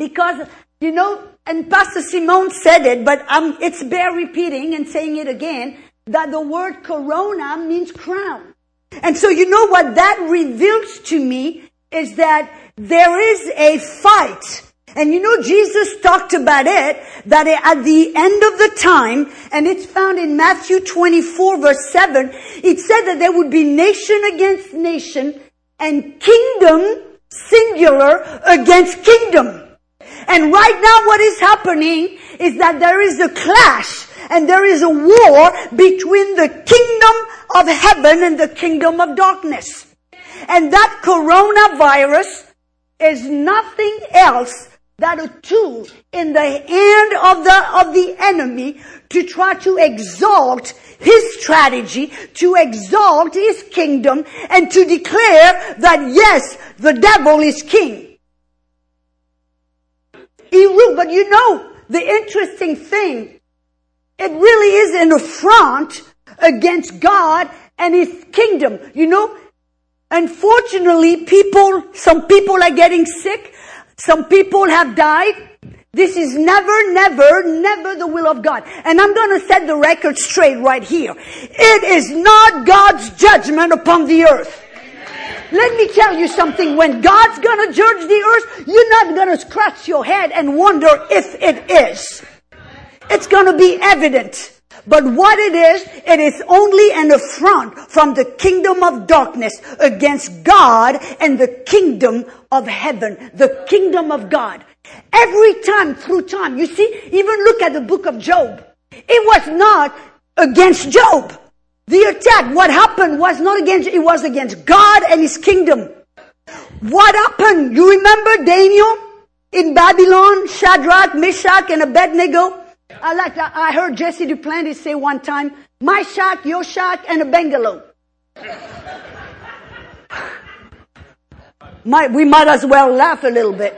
Because, you know, and Pastor Simone said it, but um, it's bear repeating and saying it again, that the word corona means crown. And so you know what that reveals to me is that there is a fight. And you know, Jesus talked about it, that at the end of the time, and it's found in Matthew 24 verse 7, it said that there would be nation against nation and kingdom singular against kingdom. And right now what is happening is that there is a clash and there is a war between the kingdom of heaven and the kingdom of darkness. And that coronavirus is nothing else than a tool in the hand of the, of the enemy to try to exalt his strategy, to exalt his kingdom, and to declare that yes, the devil is king. But you know, the interesting thing, it really is an affront against God and his kingdom. You know, unfortunately people, some people are getting sick, some people have died. This is never, never, never the will of God. And I'm going to set the record straight right here. It is not God's judgment upon the earth. Let me tell you something. When God's to judge the earth, you're not to scratch your head and wonder if it is. It's to be evident. But what it is, it is only an affront from the kingdom of darkness against God and the kingdom of heaven, the kingdom of God. Every time through time, you see, even look at the book of Job. It was not against Job. The attack, what happened was not against, it was against God and his kingdom. What happened? You remember Daniel in Babylon, Shadrach, Meshach, and Abednego? I like that. I heard Jesse Duplantis say one time, my shack, your shack, and a bungalow. might, we might as well laugh a little bit.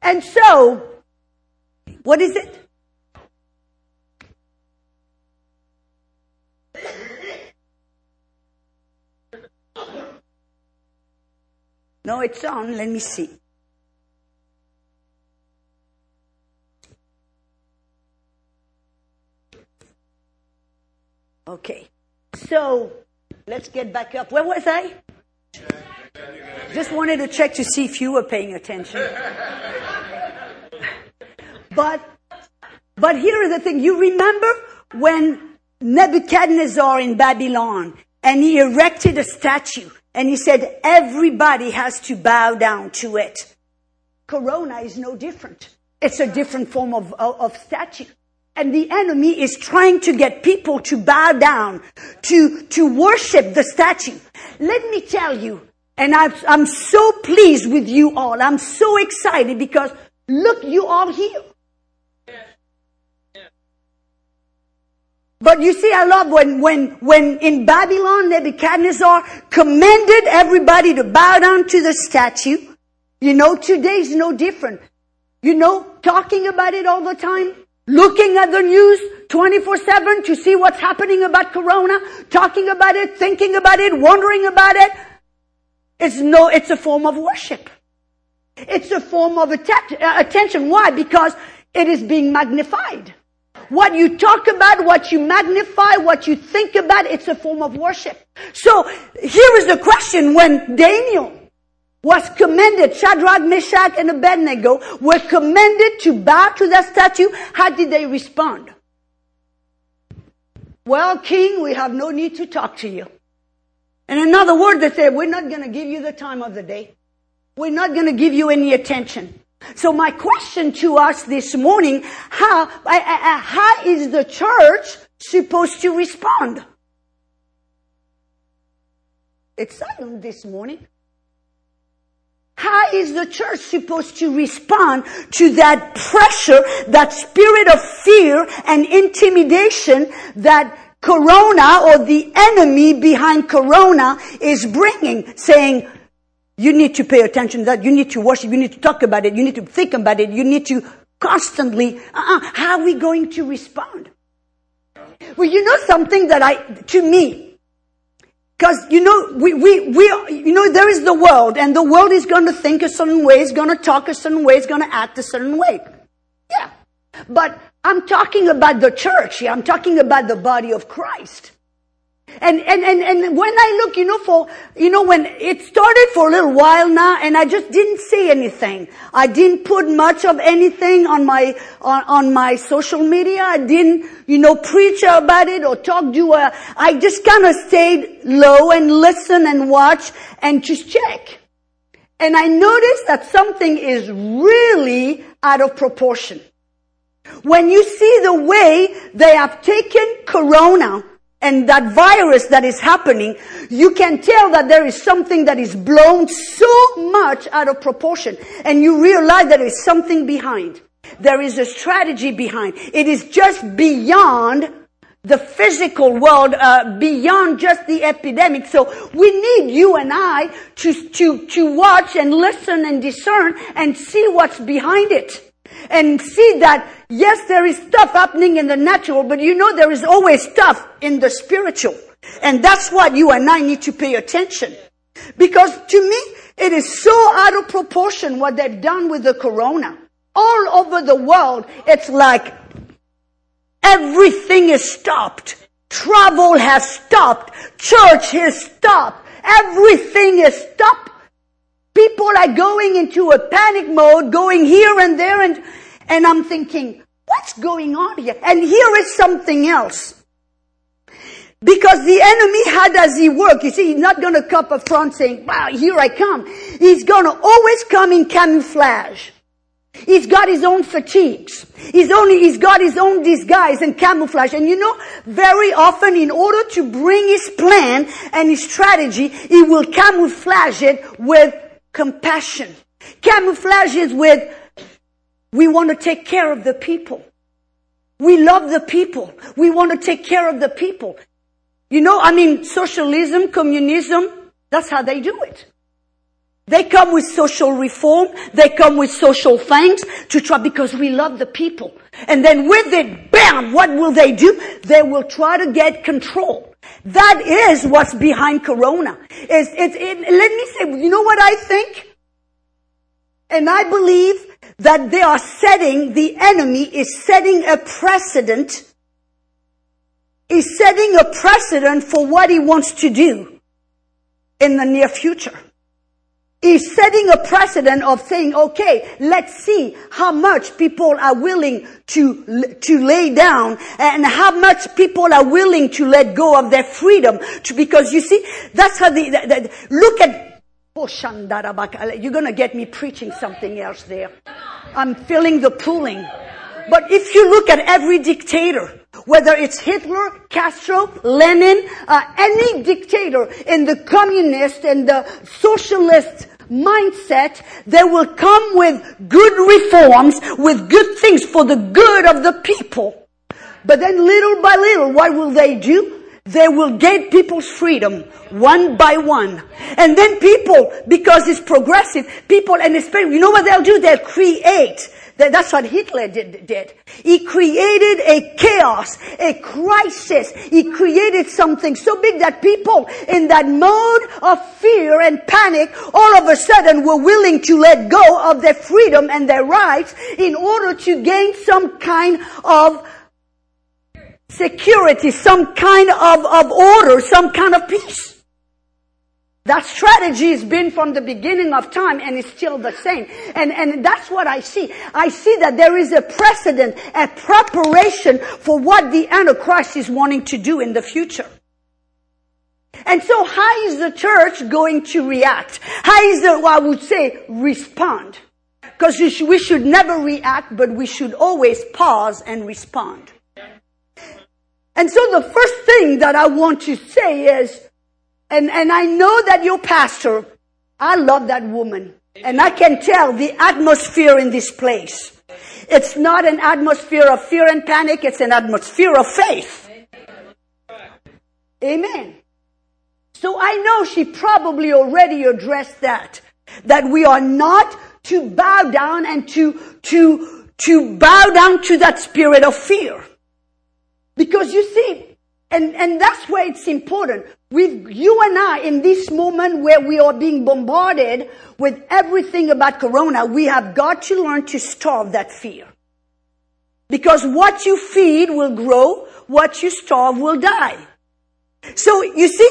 And so, what is it? No, it's on. Let me see. Okay. So, let's get back up. Where was I? Just wanted to check to see if you were paying attention. but, but here is the thing. You remember when Nebuchadnezzar in Babylon and he erected a statue and he said everybody has to bow down to it. Corona is no different. It's a different form of, of, of statue. And the enemy is trying to get people to bow down, to, to worship the statue. Let me tell you, and i I'm so pleased with you all. I'm so excited because look, you all here. But you see, I love when, when, when in Babylon, Nebuchadnezzar commanded everybody to bow down to the statue. You know, today's no different. You know, talking about it all the time looking at the news 24-7 to see what's happening about corona, talking about it, thinking about it, wondering about it. It's no, it's a form of worship. It's a form of att- attention. Why? Because it is being magnified. What you talk about, what you magnify, what you think about, it's a form of worship. So here is the question when Daniel was commended, Shadrach, Meshach, and Abednego were commended to bow to that statue. How did they respond? Well, king, we have no need to talk to you. And in other words, they said, we're not going to give you the time of the day. We're not going to give you any attention. So my question to us this morning, how, uh, uh, uh, how is the church supposed to respond? It's silent this morning. How is the church supposed to respond to that pressure, that spirit of fear and intimidation that Corona or the enemy behind Corona is bringing, saying, you need to pay attention to that, you need to worship, you need to talk about it, you need to think about it, you need to constantly, uh-uh, how are we going to respond? Well, you know something that I, to me, Cause, you know, we, we, we, you know, there is the world and the world is going to think a certain way, is going to talk a certain way, is going to act a certain way. Yeah. But I'm talking about the church here. I'm talking about the body of Christ. And, and, and, and when I look, you know, for, you know, when it started for a little while now and I just didn't say anything. I didn't put much of anything on my, on, on my social media. I didn't, you know, preach about it or talk to, uh, I just kind of stayed low and listen and watch and just check. And I noticed that something is really out of proportion. When you see the way they have taken Corona and that virus that is happening, you can tell that there is something that is blown so much out of proportion. And you realize that there is something behind. There is a strategy behind. It is just beyond the physical world, uh, beyond just the epidemic. So we need you and I to, to, to watch and listen and discern and see what's behind it and see that yes, there is stuff happening in the natural, but you know there is always stuff in the spiritual. And that's what you and I need to pay attention. Because to me, it is so out of proportion what they've done with the corona. All over the world, it's like everything is stopped. Travel has stopped. Church has stopped. Everything is stopped People are going into a panic mode, going here and there and, and I'm thinking, what's going on here? And here is something else. Because the enemy, how does he work? You see, he's not gonna come up front saying, wow, here I come. He's gonna always come in camouflage. He's got his own fatigues. He's only, he's got his own disguise and camouflage. And you know, very often in order to bring his plan and his strategy, he will camouflage it with compassion. Camouflages with, we want to take care of the people. We love the people. We want to take care of the people. You know, I mean, socialism, communism, that's how they do it. They come with social reform. They come with social things to try because we love the people. And then with it, bam, what will they do? They will try to get control. That is what's behind Corona. Is it, it, let me say, you know what I think? And I believe that they are setting, the enemy is setting a precedent, is setting a precedent for what he wants to do in the near future. He's setting a precedent of saying, okay, let's see how much people are willing to, to lay down and how much people are willing to let go of their freedom. To, because you see, that's how the, the, the look at, you're gonna get me preaching something else there. I'm feeling the pulling. But if you look at every dictator, whether it's Hitler, Castro, Lenin, uh, any dictator in the communist and the socialist mindset, they will come with good reforms, with good things for the good of the people. But then little by little, what will they do? They will get people's freedom one by one. And then people, because it's progressive, people and especially, you know what they'll do? They'll create that's what Hitler did, did. He created a chaos, a crisis. He created something so big that people in that mode of fear and panic all of a sudden were willing to let go of their freedom and their rights in order to gain some kind of security, some kind of, of order, some kind of peace. That strategy has been from the beginning of time and it's still the same. And, and that's what I see. I see that there is a precedent, a preparation for what the Antichrist is wanting to do in the future. And so how is the church going to react? How is the, well, I would say, respond? Because we should never react, but we should always pause and respond. And so the first thing that I want to say is, and, and I know that your pastor, I love that woman. And I can tell the atmosphere in this place. It's not an atmosphere of fear and panic, it's an atmosphere of faith. Amen. So I know she probably already addressed that. That we are not to bow down and to, to, to bow down to that spirit of fear. Because you see, And, and that's why it's important. With you and I, in this moment where we are being bombarded with everything about Corona, we have got to learn to starve that fear. Because what you feed will grow, what you starve will die. So you see,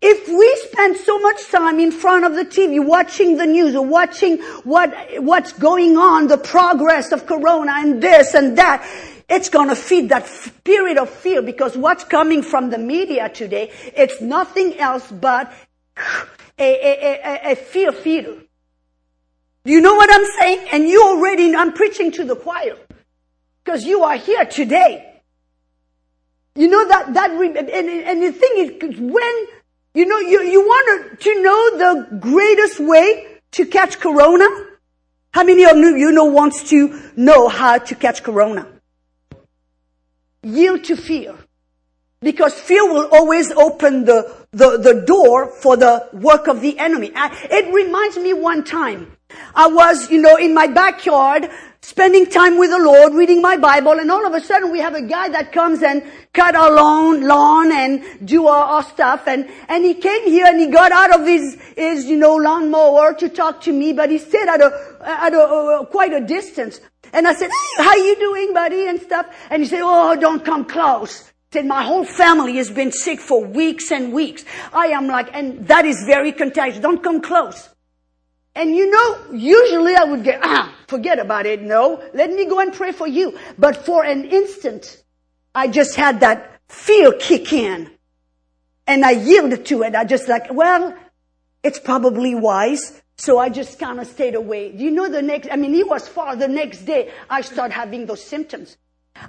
if we spend so much time in front of the TV watching the news or watching what, what's going on, the progress of Corona and this and that, it's gonna feed that spirit of fear because what's coming from the media today, it's nothing else but a, a, a, a fear feeder. Do you know what I'm saying? And you already, I'm preaching to the choir because you are here today. You know that, that, and, and the thing is, when you know, you, you want to know the greatest way to catch corona? How many of you know wants to know how to catch corona? Yield to fear. Because fear will always open the, the, the door for the work of the enemy. It reminds me one time. I was, you know, in my backyard spending time with the Lord, reading my Bible, and all of a sudden we have a guy that comes and cut our lawn, lawn and do our, our stuff. And, and he came here and he got out of his, his, you know, lawnmower to talk to me, but he stayed at a, at a, uh, quite a distance. And I said, how you doing, buddy? And stuff. And he said, oh, don't come close. Said, my whole family has been sick for weeks and weeks. I am like, and that is very contagious. Don't come close. And you know, usually I would get, ah, forget about it. No, let me go and pray for you. But for an instant, I just had that fear kick in. And I yielded to it. I just like, well, it's probably wise. So I just kind of stayed away. You know the next, I mean, he was far. The next day, I started having those symptoms.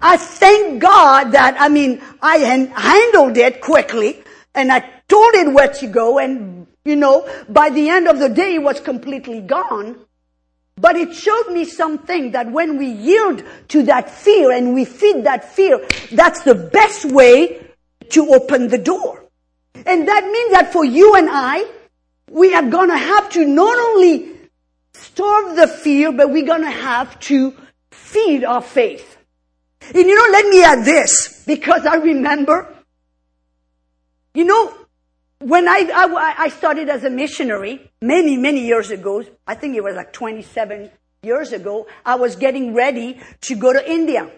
I thank God that, I mean, I handled it quickly and I told it where to go and you know, by the end of the day, it was completely gone. But it showed me something that when we yield to that fear and we feed that fear, that's the best way to open the door. And that means that for you and I, we are gonna have to not only starve the fear, but we're gonna have to feed our faith. And you know, let me add this, because I remember, you know, when I, I, I, started as a missionary many, many years ago, I think it was like 27 years ago, I was getting ready to go to India.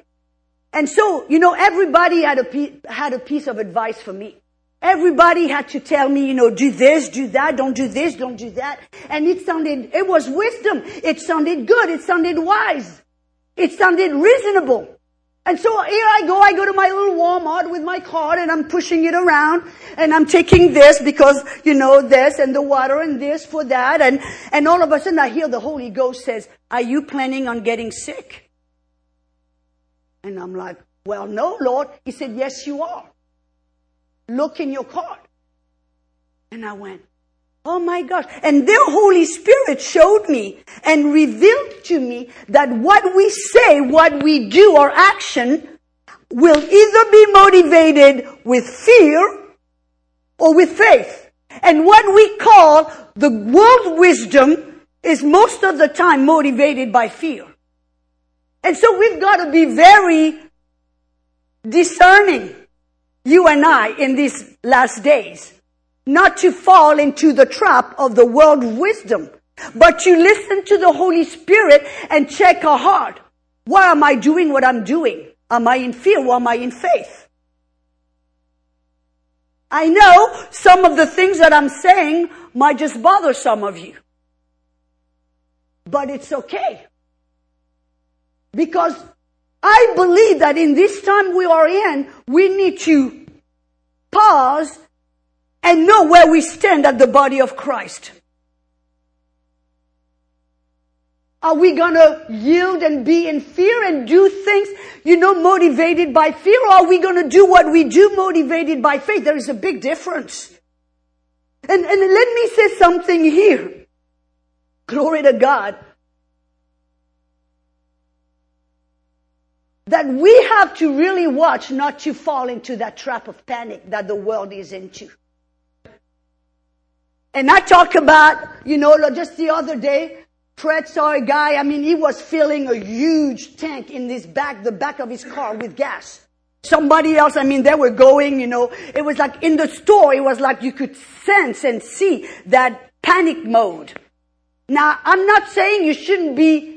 And so, you know, everybody had a, had a piece of advice for me. Everybody had to tell me, you know, do this, do that, don't do this, don't do that. And it sounded, it was wisdom. It sounded good. It sounded wise. It sounded reasonable. And so here I go, I go to my little Walmart with my cart and I'm pushing it around and I'm taking this because, you know, this and the water and this for that. And, and all of a sudden I hear the Holy Ghost says, are you planning on getting sick? And I'm like, well, no, Lord. He said, yes, you are. Look in your cart. And I went, Oh my gosh. And their Holy Spirit showed me and revealed to me that what we say, what we do, our action will either be motivated with fear or with faith. And what we call the world wisdom is most of the time motivated by fear. And so we've got to be very discerning, you and I, in these last days not to fall into the trap of the world wisdom, but to listen to the Holy Spirit and check our heart. Why am I doing what I'm doing? Am I in fear or am I in faith? I know some of the things that I'm saying might just bother some of you. But it's okay. Because I believe that in this time we are in, we need to pause and know where we stand at the body of Christ. Are we gonna yield and be in fear and do things, you know, motivated by fear? Or are we gonna do what we do motivated by faith? There is a big difference. And, and let me say something here. Glory to God. That we have to really watch not to fall into that trap of panic that the world is into. And I talk about, you know, just the other day, Fred saw a guy, I mean, he was filling a huge tank in his back, the back of his car with gas. somebody else. I mean, they were going, you know, it was like in the store, it was like you could sense and see that panic mode. Now, I'm not saying you shouldn't be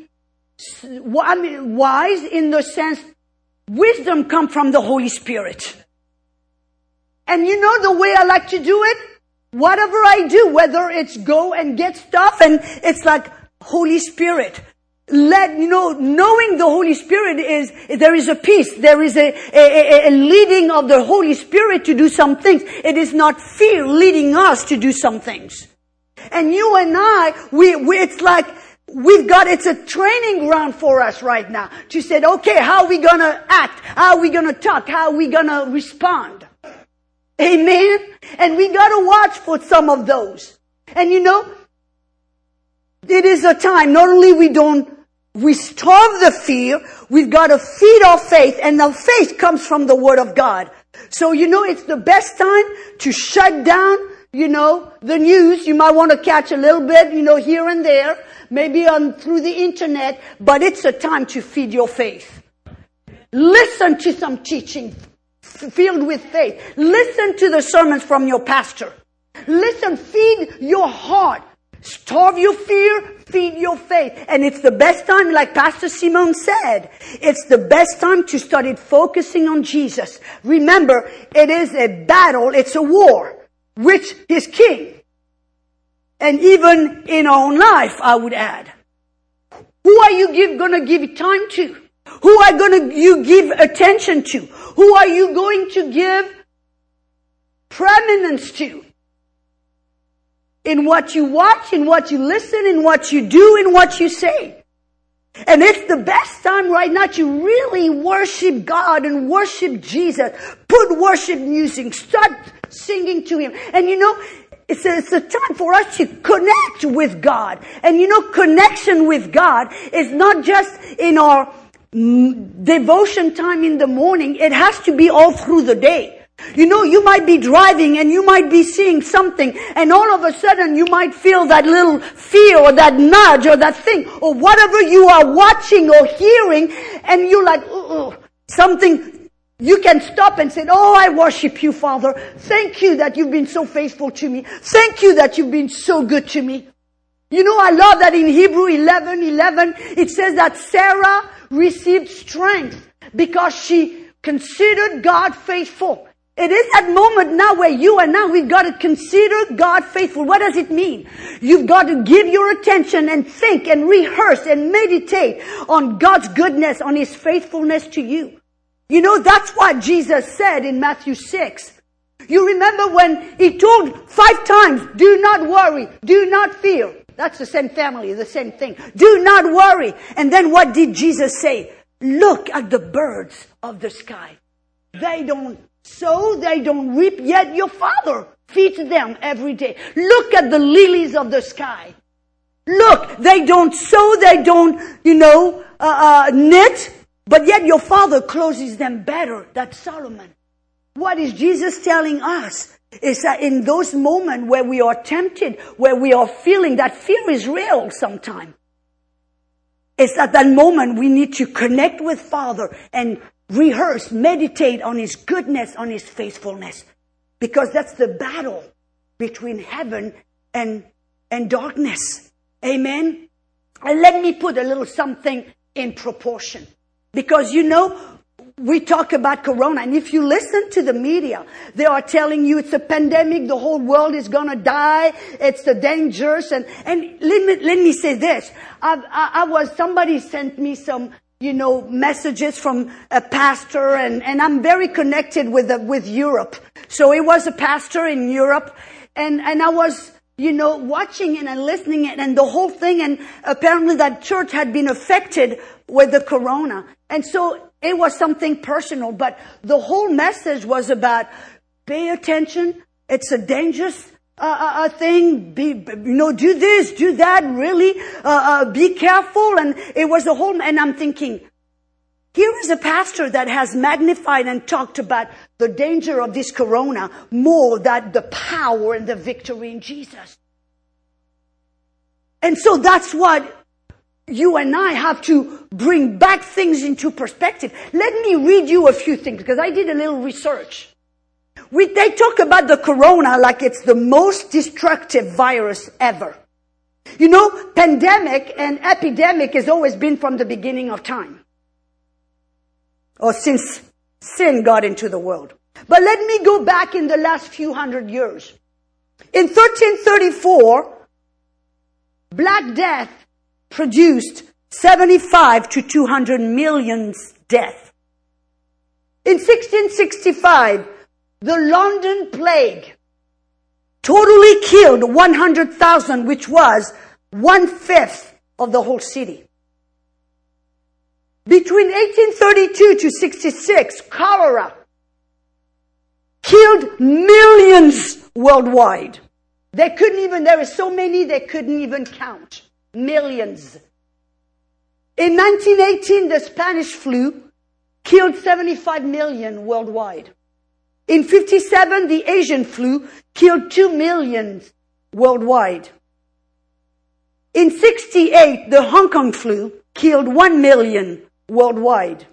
I mean, wise in the sense wisdom comes from the Holy Spirit. And you know the way I like to do it? Whatever I do, whether it's go and get stuff and it's like Holy Spirit. Let, you know, knowing the Holy Spirit is, there is a peace, there is a, a, a leading of the Holy Spirit to do some things. It is not fear leading us to do some things. And you and I, we, we it's like, we've got, it's a training ground for us right now to say, okay, how are we gonna act? How are we gonna talk? How are we gonna respond? Amen? And we gotta watch for some of those. And you know, it is a time, not only we don't, we starve the fear, we've got to feed our faith, and the faith comes from the Word of God. So you know, it's the best time to shut down, you know, the news. You might want to catch a little bit, you know, here and there, maybe on through the internet, but it's a time to feed your faith. Listen to some teaching filled with faith. Listen to the sermons from your pastor. Listen, feed your heart. Starve your fear, feed your faith. And it's the best time, like Pastor Simon said, it's the best time to start it focusing on Jesus. Remember, it is a battle, it's a war, which is king. And even in our own life, I would add. Who are you give, gonna give time to? Who are gonna you give attention to? Who are you going to give preeminence to? In what you watch, in what you listen, in what you do, in what you say. And it's the best time right now to really worship God and worship Jesus. Put worship music. Start singing to Him. And you know, it's a, it's a time for us to connect with God. And you know, connection with God is not just in our devotion time in the morning. It has to be all through the day. You know, you might be driving and you might be seeing something and all of a sudden you might feel that little fear or that nudge or that thing or whatever you are watching or hearing and you're like, something you can stop and say, Oh, I worship you, Father. Thank you that you've been so faithful to me. Thank you that you've been so good to me. You know, I love that in Hebrew 11, 11, it says that Sarah received strength because she considered God faithful. It is that moment now where you and now we've got to consider God faithful. What does it mean? You've got to give your attention and think and rehearse and meditate on God's goodness, on His faithfulness to you. You know, that's what Jesus said in Matthew 6. You remember when he told five times, do not worry, do not fear. That's the same family, the same thing. Do not worry. And then what did Jesus say? Look at the birds of the sky. They don't sow, they don't reap, yet your father feeds them every day. Look at the lilies of the sky. Look, they don't sow, they don't, you know, uh, uh, knit, but yet your father closes them better. That's Solomon. What is Jesus telling us? Is that in those moments where we are tempted, where we are feeling that fear is real sometimes. It's at that moment we need to connect with Father and rehearse, meditate on His goodness, on His faithfulness. Because that's the battle between heaven and, and darkness. Amen. And let me put a little something in proportion. Because you know, we talk about corona and if you listen to the media they are telling you it's a pandemic the whole world is to die it's the dangerous and and let me let me say this. I, I, I was somebody sent me some you know messages from a pastor and and I'm very connected with the, with Europe. So it was a pastor in Europe and and I was you know, watching it and listening it and the whole thing. And apparently that church had been affected with the corona. And so it was something personal, but the whole message was about pay attention. It's a dangerous uh, uh, uh thing. Be, you know, do this, do that. Really, uh, uh, be careful. And it was a whole. And I'm thinking, here is a pastor that has magnified and talked about the danger of this corona more than the power and the victory in Jesus. And so that's what you and I have to bring back things into perspective. Let me read you a few things because I did a little research. We, they talk about the corona like it's the most destructive virus ever. You know, pandemic and epidemic has always been from the beginning of time. Or since sin got into the world. But let me go back in the last few hundred years. In 1334, Black Death produced 75 to 200 million deaths. In 1665, the London plague totally killed 100,000, which was one fifth of the whole city. Between 1832 to 66, cholera killed millions worldwide. They couldn't even, there were so many they couldn't even count. Millions. In 1918, the Spanish flu killed 75 million worldwide. In 57, the Asian flu killed 2 million worldwide. In 68, the Hong Kong flu killed 1 million worldwide.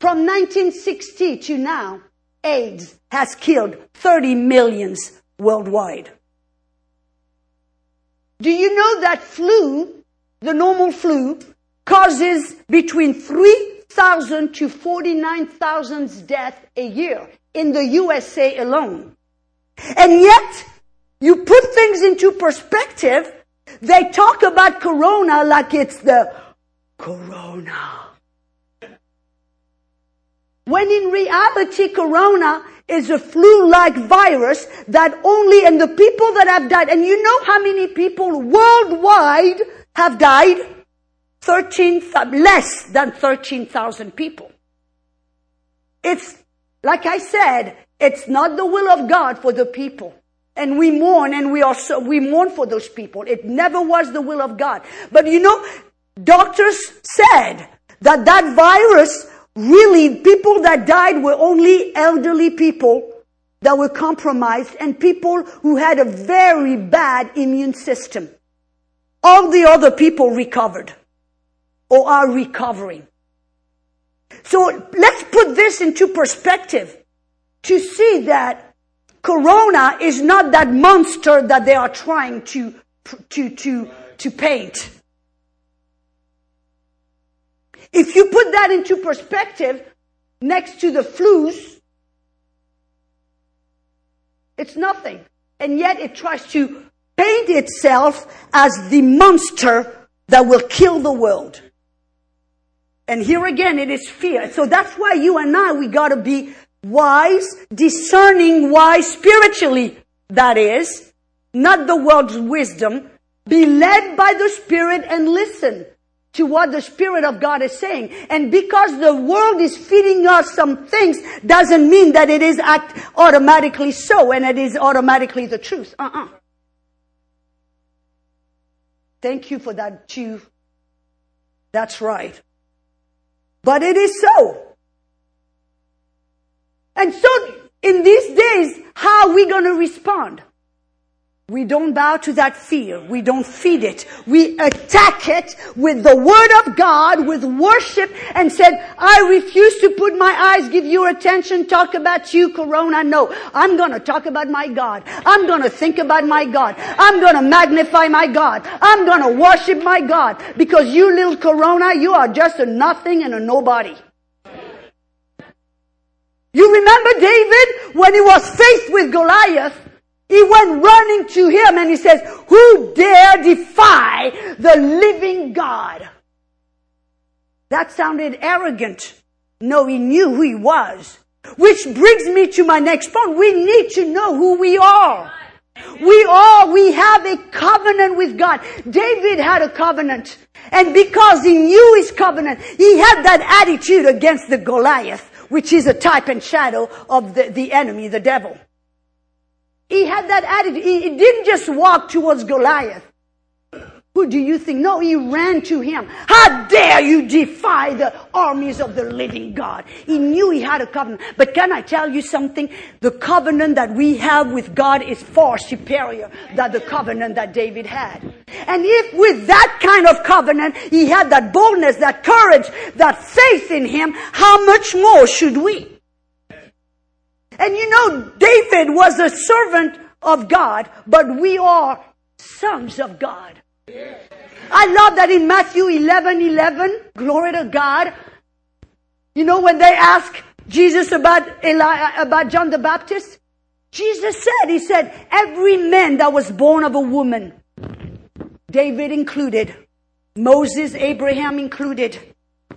From 1960 to now, AIDS has killed 30 millions worldwide. Do you know that flu, the normal flu, causes between 3,000 to 49,000 deaths a year in the USA alone? And yet, you put things into perspective, they talk about corona like it's the corona. When in reality, corona is a flu-like virus that only, and the people that have died, and you know how many people worldwide have died? 13, less than 13,000 people. It's, like I said, it's not the will of God for the people. And we mourn and we also, we mourn for those people. It never was the will of God. But you know, doctors said that that virus really people that died were only elderly people that were compromised and people who had a very bad immune system. All the other people recovered or are recovering. So let's put this into perspective to see that Corona is not that monster that they are trying to, to, to, to paint. If you put that into perspective next to the flus, it's nothing. And yet it tries to paint itself as the monster that will kill the world. And here again, it is fear. So that's why you and I, we gotta be wise, discerning wise spiritually. That is, not the world's wisdom. Be led by the Spirit and listen to what the Spirit of God is saying. And because the world is feeding us some things doesn't mean that it is act automatically so and it is automatically the truth. Uh-uh. Thank you for that too. That's right. But it is so. And so in these days, how are we going to respond? We don't bow to that fear. We don't feed it. We attack it with the word of God, with worship, and said, I refuse to put my eyes, give your attention, talk about you, Corona. No, I'm gonna talk about my God. I'm gonna think about my God. I'm gonna magnify my God. I'm gonna worship my God. Because you little Corona, you are just a nothing and a nobody. You remember David when he was faced with Goliath? He went running to him and he says, who dare defy the living God? That sounded arrogant. No, he knew who he was. Which brings me to my next point. We need to know who we are. We are, we have a covenant with God. David had a covenant. And because he knew his covenant, he had that attitude against the Goliath, which is a type and shadow of the, the enemy, the devil. He had that attitude. He, didn't just walk towards Goliath. Who do you think? No, he ran to him. How dare you defy the armies of the living God? He knew he had a covenant. But can I tell you something? The covenant that we have with God is far superior than the covenant that David had. And if with that kind of covenant, he had that boldness, that courage, that faith in him, how much more should we? And you know, David was a servant of God, but we are sons of God. I love that in Matthew 11, 11, glory to God. You know, when they ask Jesus about Eli, about John the Baptist, Jesus said, He said, every man that was born of a woman, David included, Moses, Abraham included,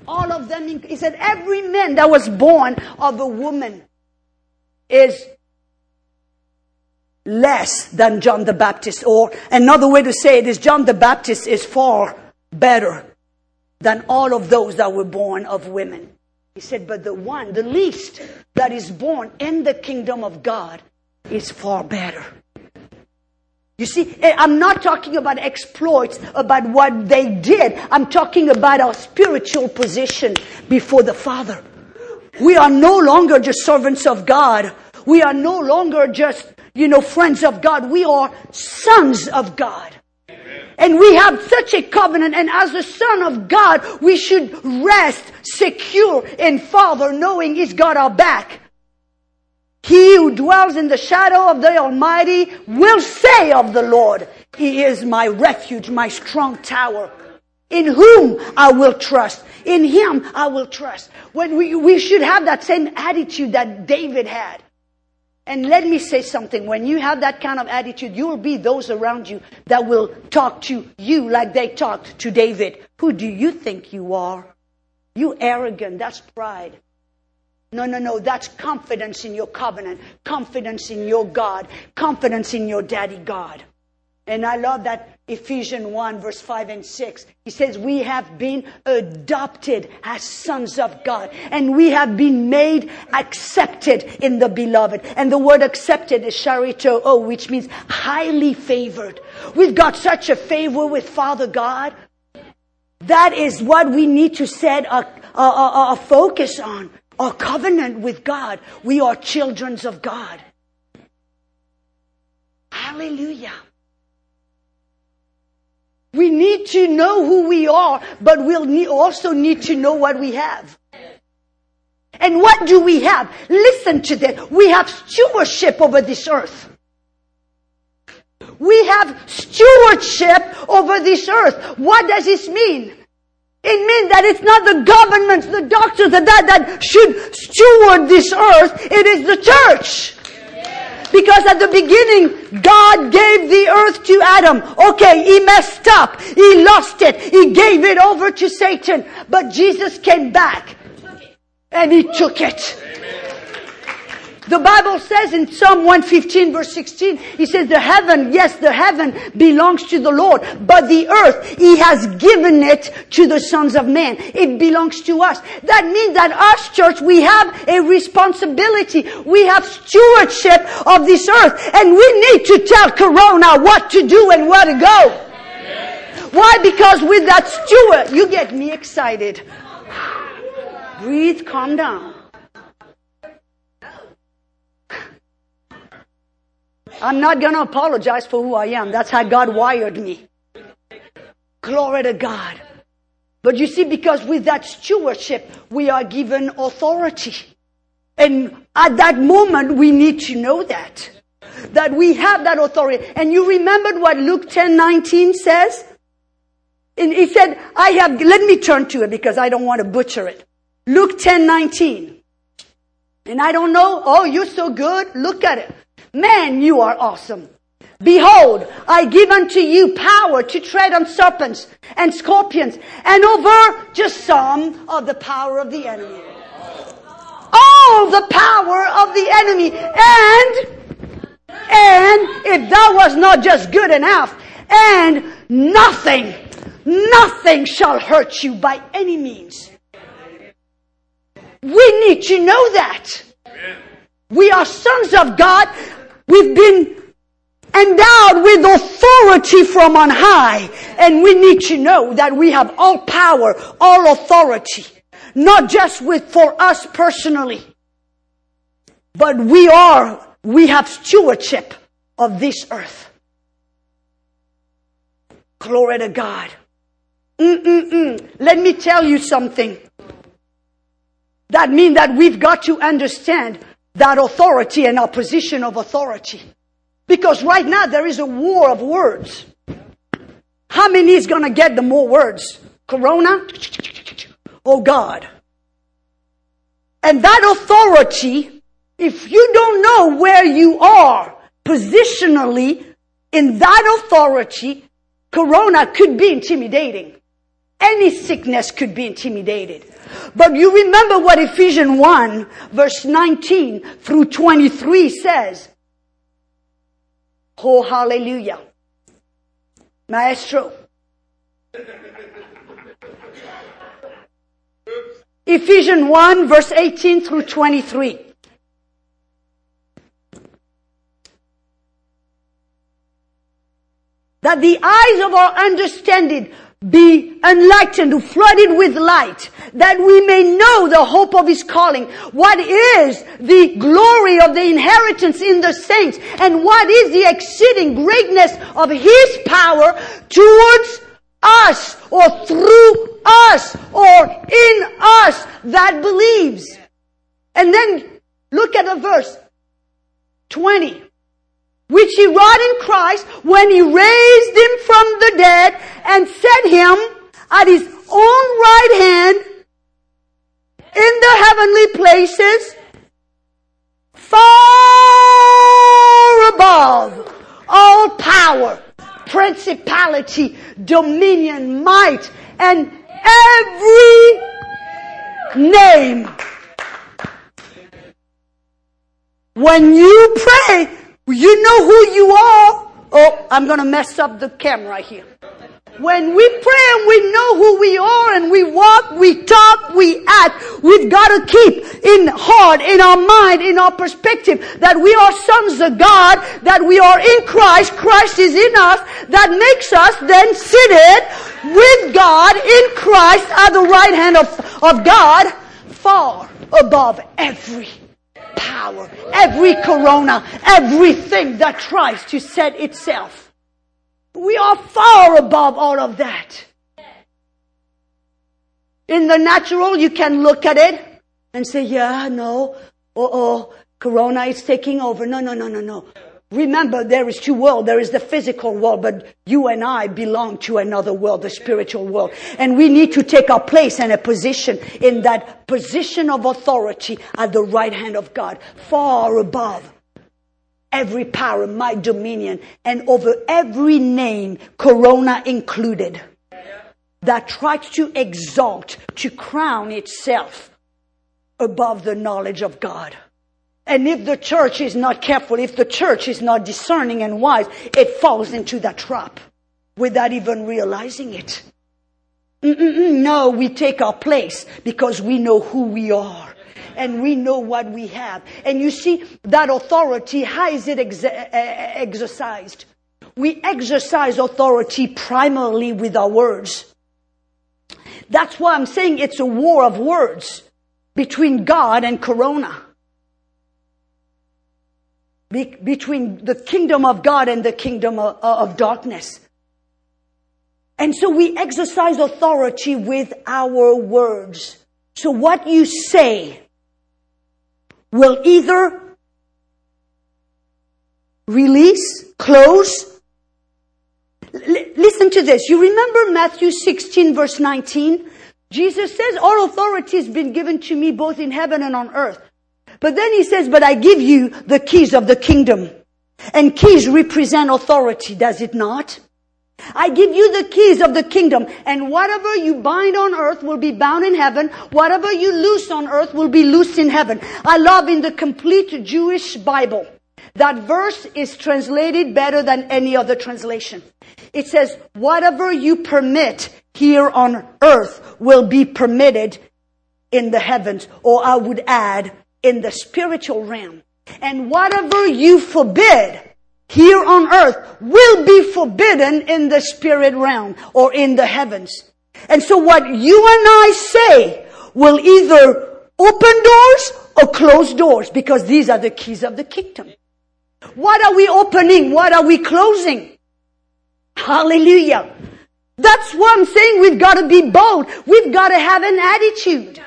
all of them, he said, every man that was born of a woman is less than John the Baptist. Or another way to say it is John the Baptist is far better than all of those that were born of women. He said, but the one, the least that is born in the kingdom of God is far better. You see, eh, I'm not talking about exploits, about what they did. I'm talking about our spiritual position before the Father. We are no longer just servants of God. We are no longer just you know, friends of God. We are sons of God. And we have such a covenant, and as a son of God, we should rest secure in Father, knowing He's got our back. He who dwells in the shadow of the Almighty will say of the Lord, He is my refuge, my strong tower. In whom I will trust. In Him I will trust. When we, we should have that same attitude that David had. And let me say something. When you have that kind of attitude, you will be those around you that will talk to you like they talked to David. Who do you think you are? You arrogant. That's pride. No, no, no. That's confidence in your covenant, confidence in your God, confidence in your daddy God. And I love that Ephesians 1 verse 5 and 6. He says, we have been adopted as sons of God and we have been made accepted in the beloved. And the word accepted is charito, which means highly favored. We've got such a favor with Father God. That is what we need to set a focus on. Our covenant with God. We are children of God. Hallelujah. We need to know who we are, but we'll also need to know what we have. And what do we have? Listen to that. We have stewardship over this earth. We have stewardship over this earth. What does this mean? It means that it's not the governments, the doctors, the that that should steward this earth. It is the church. Because at the beginning, God gave the earth to Adam. Okay, he messed up. He lost it. He gave it over to Satan. But Jesus came back and he took it. The Bible says in Psalm 115 verse 16, he says the heaven, yes, the heaven belongs to the Lord, but the earth, he has given it to the sons of man. It belongs to us. That means that us church, we have a responsibility. We have stewardship of this earth and we need to tell Corona what to do and where to go. Why? Because with that steward, you get me excited. Breathe, calm down. I'm not going to apologize for who I am. That's how God wired me. Glory to God. But you see, because with that stewardship, we are given authority. And at that moment, we need to know that. That we have that authority. And you remembered what Luke 10 19 says? And he said, I have, let me turn to it because I don't want to butcher it. Luke 10 19. And I don't know, oh, you're so good. Look at it. Man, you are awesome. Behold, I give unto you power to tread on serpents and scorpions and over just some of the power of the enemy. All the power of the enemy. And, and if that was not just good enough, and nothing, nothing shall hurt you by any means. We need to know that. We are sons of God. We've been endowed with authority from on high. And we need to know that we have all power, all authority, not just with, for us personally, but we are, we have stewardship of this earth. Glory to God. Mm-mm-mm. Let me tell you something. That means that we've got to understand that authority and our position of authority. Because right now there is a war of words. How many is gonna get the more words? Corona? Oh God. And that authority, if you don't know where you are positionally in that authority, Corona could be intimidating. Any sickness could be intimidated. But you remember what Ephesians 1 verse 19 through 23 says. Oh, hallelujah. Maestro. Ephesians 1 verse 18 through 23. That the eyes of our understanding be enlightened, flooded with light, that we may know the hope of his calling. What is the glory of the inheritance in the saints? And what is the exceeding greatness of his power towards us or through us or in us that believes? And then look at the verse 20 which he wrought in Christ when he raised him from the dead and set him at his own right hand in the heavenly places far above all power, principality, dominion, might, and every name. When you pray, you know who you are. Oh, I'm going to mess up the camera here. When we pray and we know who we are and we walk, we talk, we act, we've got to keep in heart, in our mind, in our perspective that we are sons of God, that we are in Christ, Christ is in us, that makes us then seated with God in Christ at the right hand of, of God, far above every power, every corona, everything that tries to set itself. We are far above all of that. In the natural, you can look at it and say, yeah, no, oh, oh, corona is taking over. No, no, no, no, no. Remember, there is two worlds. There is the physical world, but you and I belong to another world, the spiritual world. And we need to take our place and a position in that position of authority at the right hand of God, far above every power, my dominion, and over every name, Corona included, that tries to exalt, to crown itself above the knowledge of God. And if the church is not careful, if the church is not discerning and wise, it falls into that trap without even realizing it. Mm-mm-mm, no, we take our place because we know who we are and we know what we have. And you see, that authority, how is it ex- exercised? We exercise authority primarily with our words. That's why I'm saying it's a war of words between God and Corona be- between the kingdom of God and the kingdom of, of darkness. And so we exercise authority with our words. So what you say will either release, close. L- listen to this. You remember Matthew 16 verse 19? Jesus says, all authority has been given to me both in heaven and on earth. But then he says, but I give you the keys of the kingdom. And keys represent authority, does it not? I give you the keys of the kingdom, and whatever you bind on earth will be bound in heaven. Whatever you loose on earth will be loosed in heaven. I love in the complete Jewish Bible. That verse is translated better than any other translation. It says, whatever you permit here on earth will be permitted in the heavens. Or I would add, in the spiritual realm. And whatever you forbid here on earth will be forbidden in the spirit realm or in the heavens. And so what you and I say will either open doors or close doors because these are the keys of the kingdom. What are we opening? What are we closing? Hallelujah. That's I'm saying. We've got to be bold. We've got to have an attitude.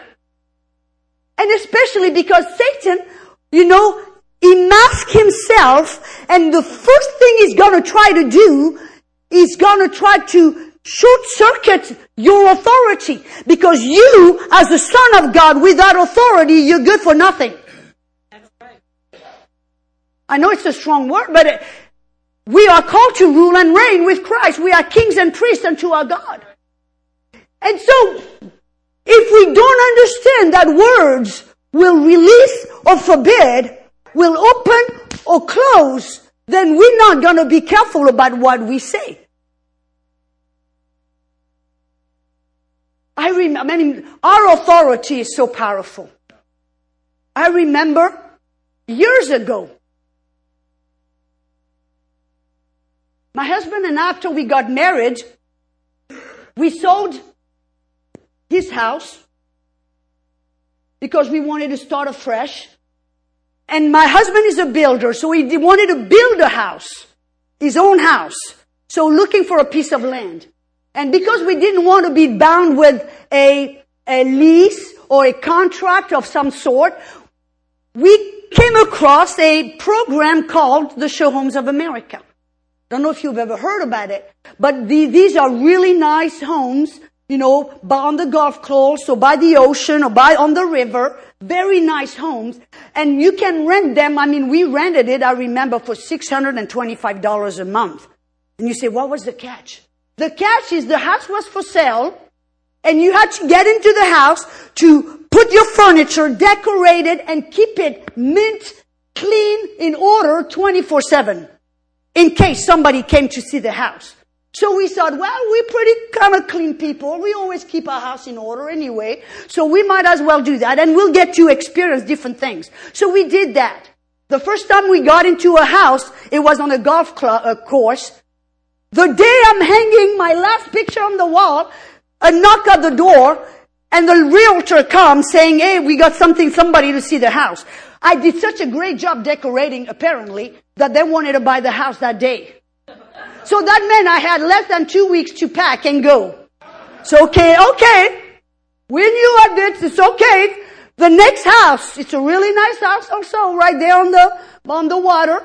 And especially because Satan, you know, he masks himself and the first thing he's going to try to do is going to try to short circuit your authority because you as the son of God without authority, you're good for nothing. I know it's a strong word, but it, we are called to rule and reign with Christ. We are kings and priests unto our God. And so, if we don't understand that words will release or forbid, will open or close, then we're not going to be careful about what we say. I remember, I mean, our authority is so powerful. I remember years ago, My husband and after we got married, we sold his house because we wanted to start afresh. And my husband is a builder, so he wanted to build a house, his own house. So looking for a piece of land. And because we didn't want to be bound with a, a lease or a contract of some sort, we came across a program called the Show Homes of America. Don't know if you've ever heard about it, but the, these are really nice homes, you know, by on the golf course or by the ocean or by on the river. Very nice homes. And you can rent them. I mean, we rented it, I remember, for $625 a month. And you say, what was the catch? The catch is the house was for sale and you had to get into the house to put your furniture, decorate it, and keep it mint, clean, in order 24 7 in case somebody came to see the house. So we thought, well, we're pretty kind of clean people. We always keep our house in order anyway. So we might as well do that and we'll get to experience different things. So we did that. The first time we got into a house, it was on a golf uh, course. The day I'm hanging my last picture on the wall, a knock at the door and the realtor comes saying, hey, we got something, somebody to see the house. I did such a great job decorating, apparently, that they wanted to buy the house that day. So that meant I had less than two weeks to pack and go. So okay, okay. We knew I did, it's okay. The next house, it's a really nice house also, right there on the, on the water.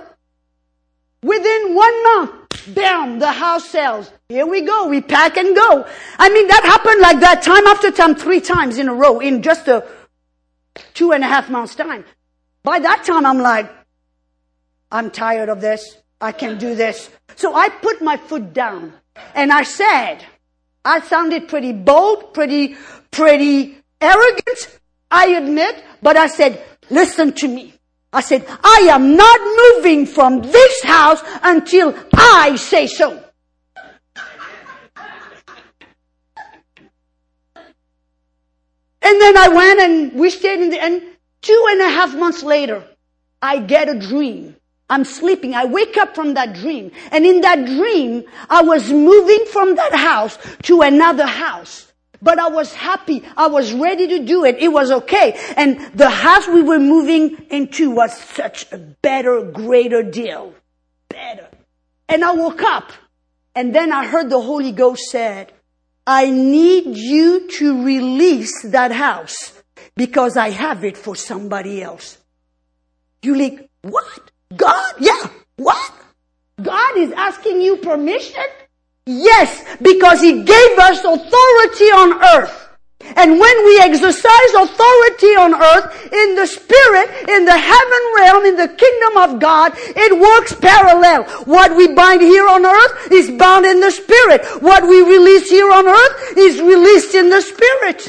Within one month, bam, the house sells. Here we go, we pack and go. I mean, that happened like that time after time, three times in a row in just a two and a half months time. By that time, I'm like, I'm tired of this. I can do this. So I put my foot down and I said, I sounded pretty bold, pretty, pretty arrogant, I admit, but I said, listen to me. I said, I am not moving from this house until I say so. And then I went and we stayed in the, and Two and a half months later, I get a dream. I'm sleeping. I wake up from that dream. And in that dream, I was moving from that house to another house. But I was happy. I was ready to do it. It was okay. And the house we were moving into was such a better, greater deal. Better. And I woke up. And then I heard the Holy Ghost said, I need you to release that house because I have it for somebody else. You like, what? God? Yeah. What? God is asking you permission? Yes, because He gave us authority on earth. And when we exercise authority on earth, in the spirit, in the heaven realm, in the kingdom of God, it works parallel. What we bind here on earth is bound in the spirit. What we release here on earth is released in the spirit.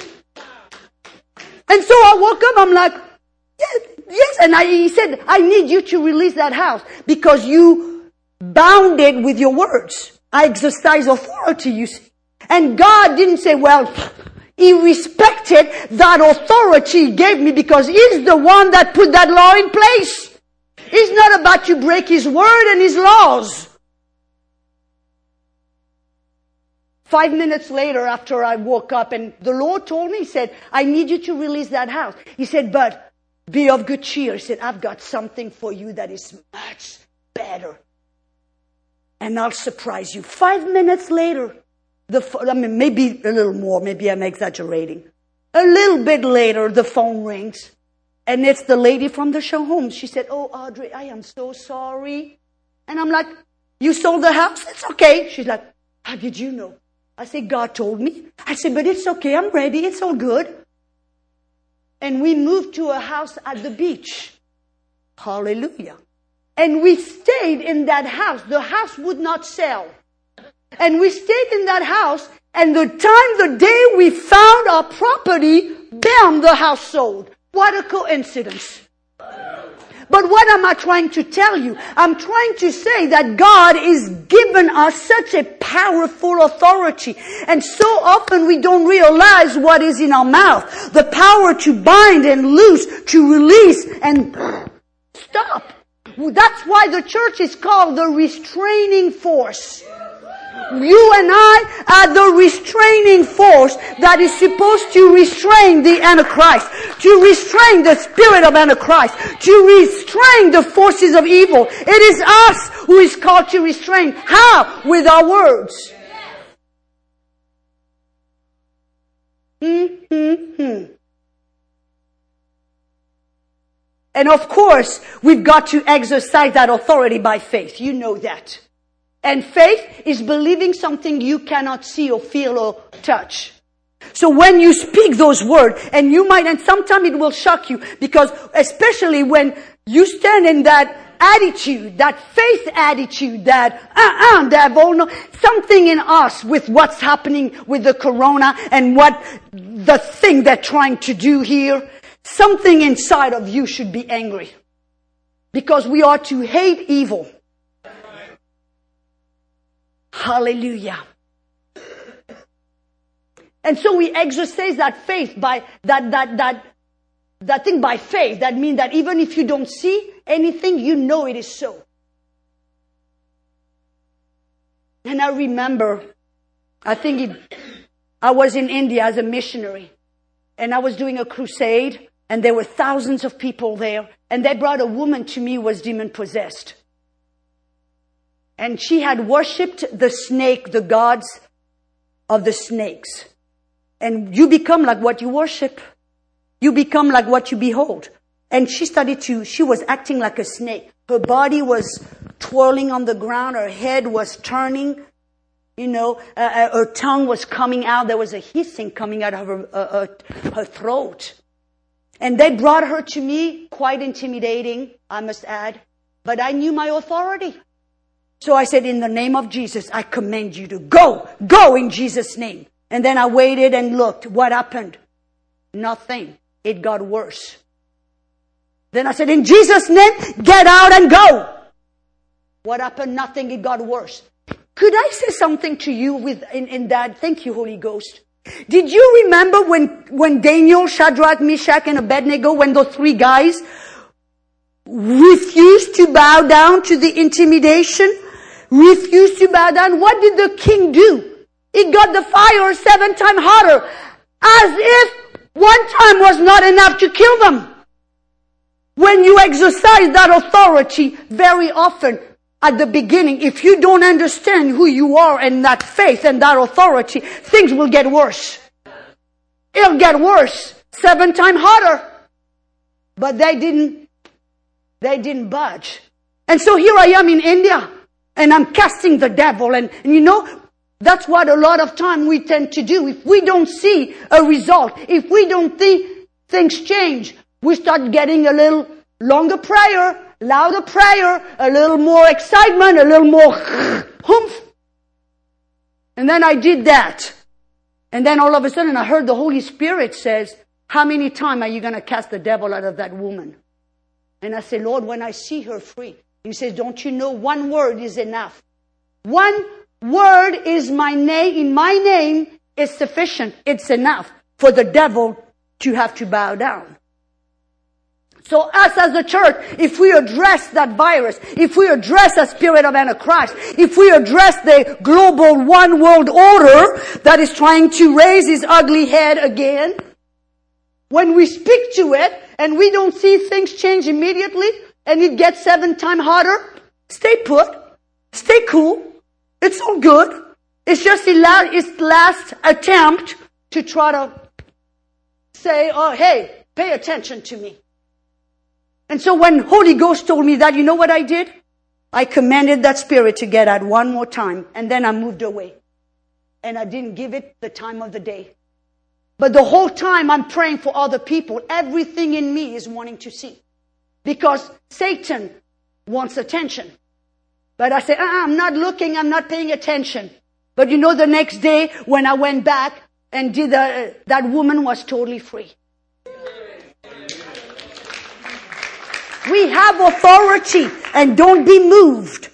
And so I woke up, I'm like, yes, yes. And I, he said, I need you to release that house because you bound it with your words. I exercise authority, you see. And God didn't say, well, he respected that authority he gave me because he's the one that put that law in place. He's not about to break His word and His laws. Five minutes later, after I woke up and the Lord told me, He said, I need you to release that house. He said, but be of good cheer. He said, I've got something for you that is much better. And I'll surprise you. Five minutes later, the, I mean, maybe a little more, maybe I'm exaggerating. A little bit later, the phone rings. And it's the lady from the show home. She said, Oh, Audrey, I am so sorry. And I'm like, You sold the house? It's okay. She's like, How did you know? I said, God told me. I said, But it's okay. I'm ready. It's all good. And we moved to a house at the beach. Hallelujah. And we stayed in that house. The house would not sell. And we stayed in that house. And the time, the day we found our property, bam, the house sold. What a coincidence. But what am I trying to tell you? I'm trying to say that God is given us such a powerful authority. And so often we don't realize what is in our mouth. The power to bind and loose, to release and stop. That's why the church is called the restraining force. You and I are the restraining force that is supposed to restrain the Antichrist, to restrain the spirit of Antichrist, to restrain the forces of evil. It is us who is called to restrain. How? With our words. Mm-hmm. And of course, we've got to exercise that authority by faith. You know that. And faith is believing something you cannot see or feel or touch. So when you speak those words, and you might, and sometimes it will shock you, because especially when you stand in that attitude, that faith attitude, that, uh-uh, devil, no, something in us with what's happening with the corona and what the thing they're trying to do here, something inside of you should be angry. Because we are to hate evil Hallelujah. And so we exercise that faith by that, that, that, that thing by faith. That means that even if you don't see anything, you know it is so. And I remember, I think it, I was in India as a missionary and I was doing a crusade and there were thousands of people there and they brought a woman to me who was demon possessed. And she had worshipped the snake, the gods of the snakes. And you become like what you worship. You become like what you behold. And she started to, she was acting like a snake. Her body was twirling on the ground. Her head was turning. You know, uh, uh her tongue was coming out. There was a hissing coming out of her, uh, uh, her throat. And they brought her to me, quite intimidating, I must add. But I knew my authority. So I said, in the name of Jesus, I command you to go, go in Jesus' name. And then I waited and looked. What happened? Nothing. It got worse. Then I said, in Jesus' name, get out and go. What happened? Nothing. It got worse. Could I say something to you with, in, in that? Thank you, Holy Ghost. Did you remember when, when Daniel, Shadrach, Meshach, and Abednego, when those three guys refused to bow down to the intimidation? Refused to bow down, what did the king do? He got the fire seven times hotter, as if one time was not enough to kill them. When you exercise that authority very often, at the beginning, if you don't understand who you are and that faith and that authority, things will get worse. It'll get worse. Seven times hotter. But they didn't, they didn't budge. And so here I am in India. And I'm casting the devil. And, and you know, that's what a lot of time we tend to do. If we don't see a result, if we don't see things change, we start getting a little longer prayer, louder prayer, a little more excitement, a little more humph. And then I did that. And then all of a sudden I heard the Holy Spirit says, how many times are you going to cast the devil out of that woman? And I said, Lord, when I see her free, he says, don't you know one word is enough? One word is my name, in my name is sufficient. It's enough for the devil to have to bow down. So us as a church, if we address that virus, if we address the spirit of Antichrist, if we address the global one world order that is trying to raise his ugly head again, when we speak to it and we don't see things change immediately and it gets seven times harder, stay put, stay cool. It's all good. It's just its last attempt to try to say, oh, hey, pay attention to me. And so when Holy Ghost told me that, you know what I did? I commanded that spirit to get out one more time and then I moved away. And I didn't give it the time of the day. But the whole time I'm praying for other people, everything in me is wanting to see. Because Satan wants attention. But I say, uh I'm not looking, I'm not paying attention. But you know, the next day when I went back and did the, that woman was totally free. We have authority and don't be moved.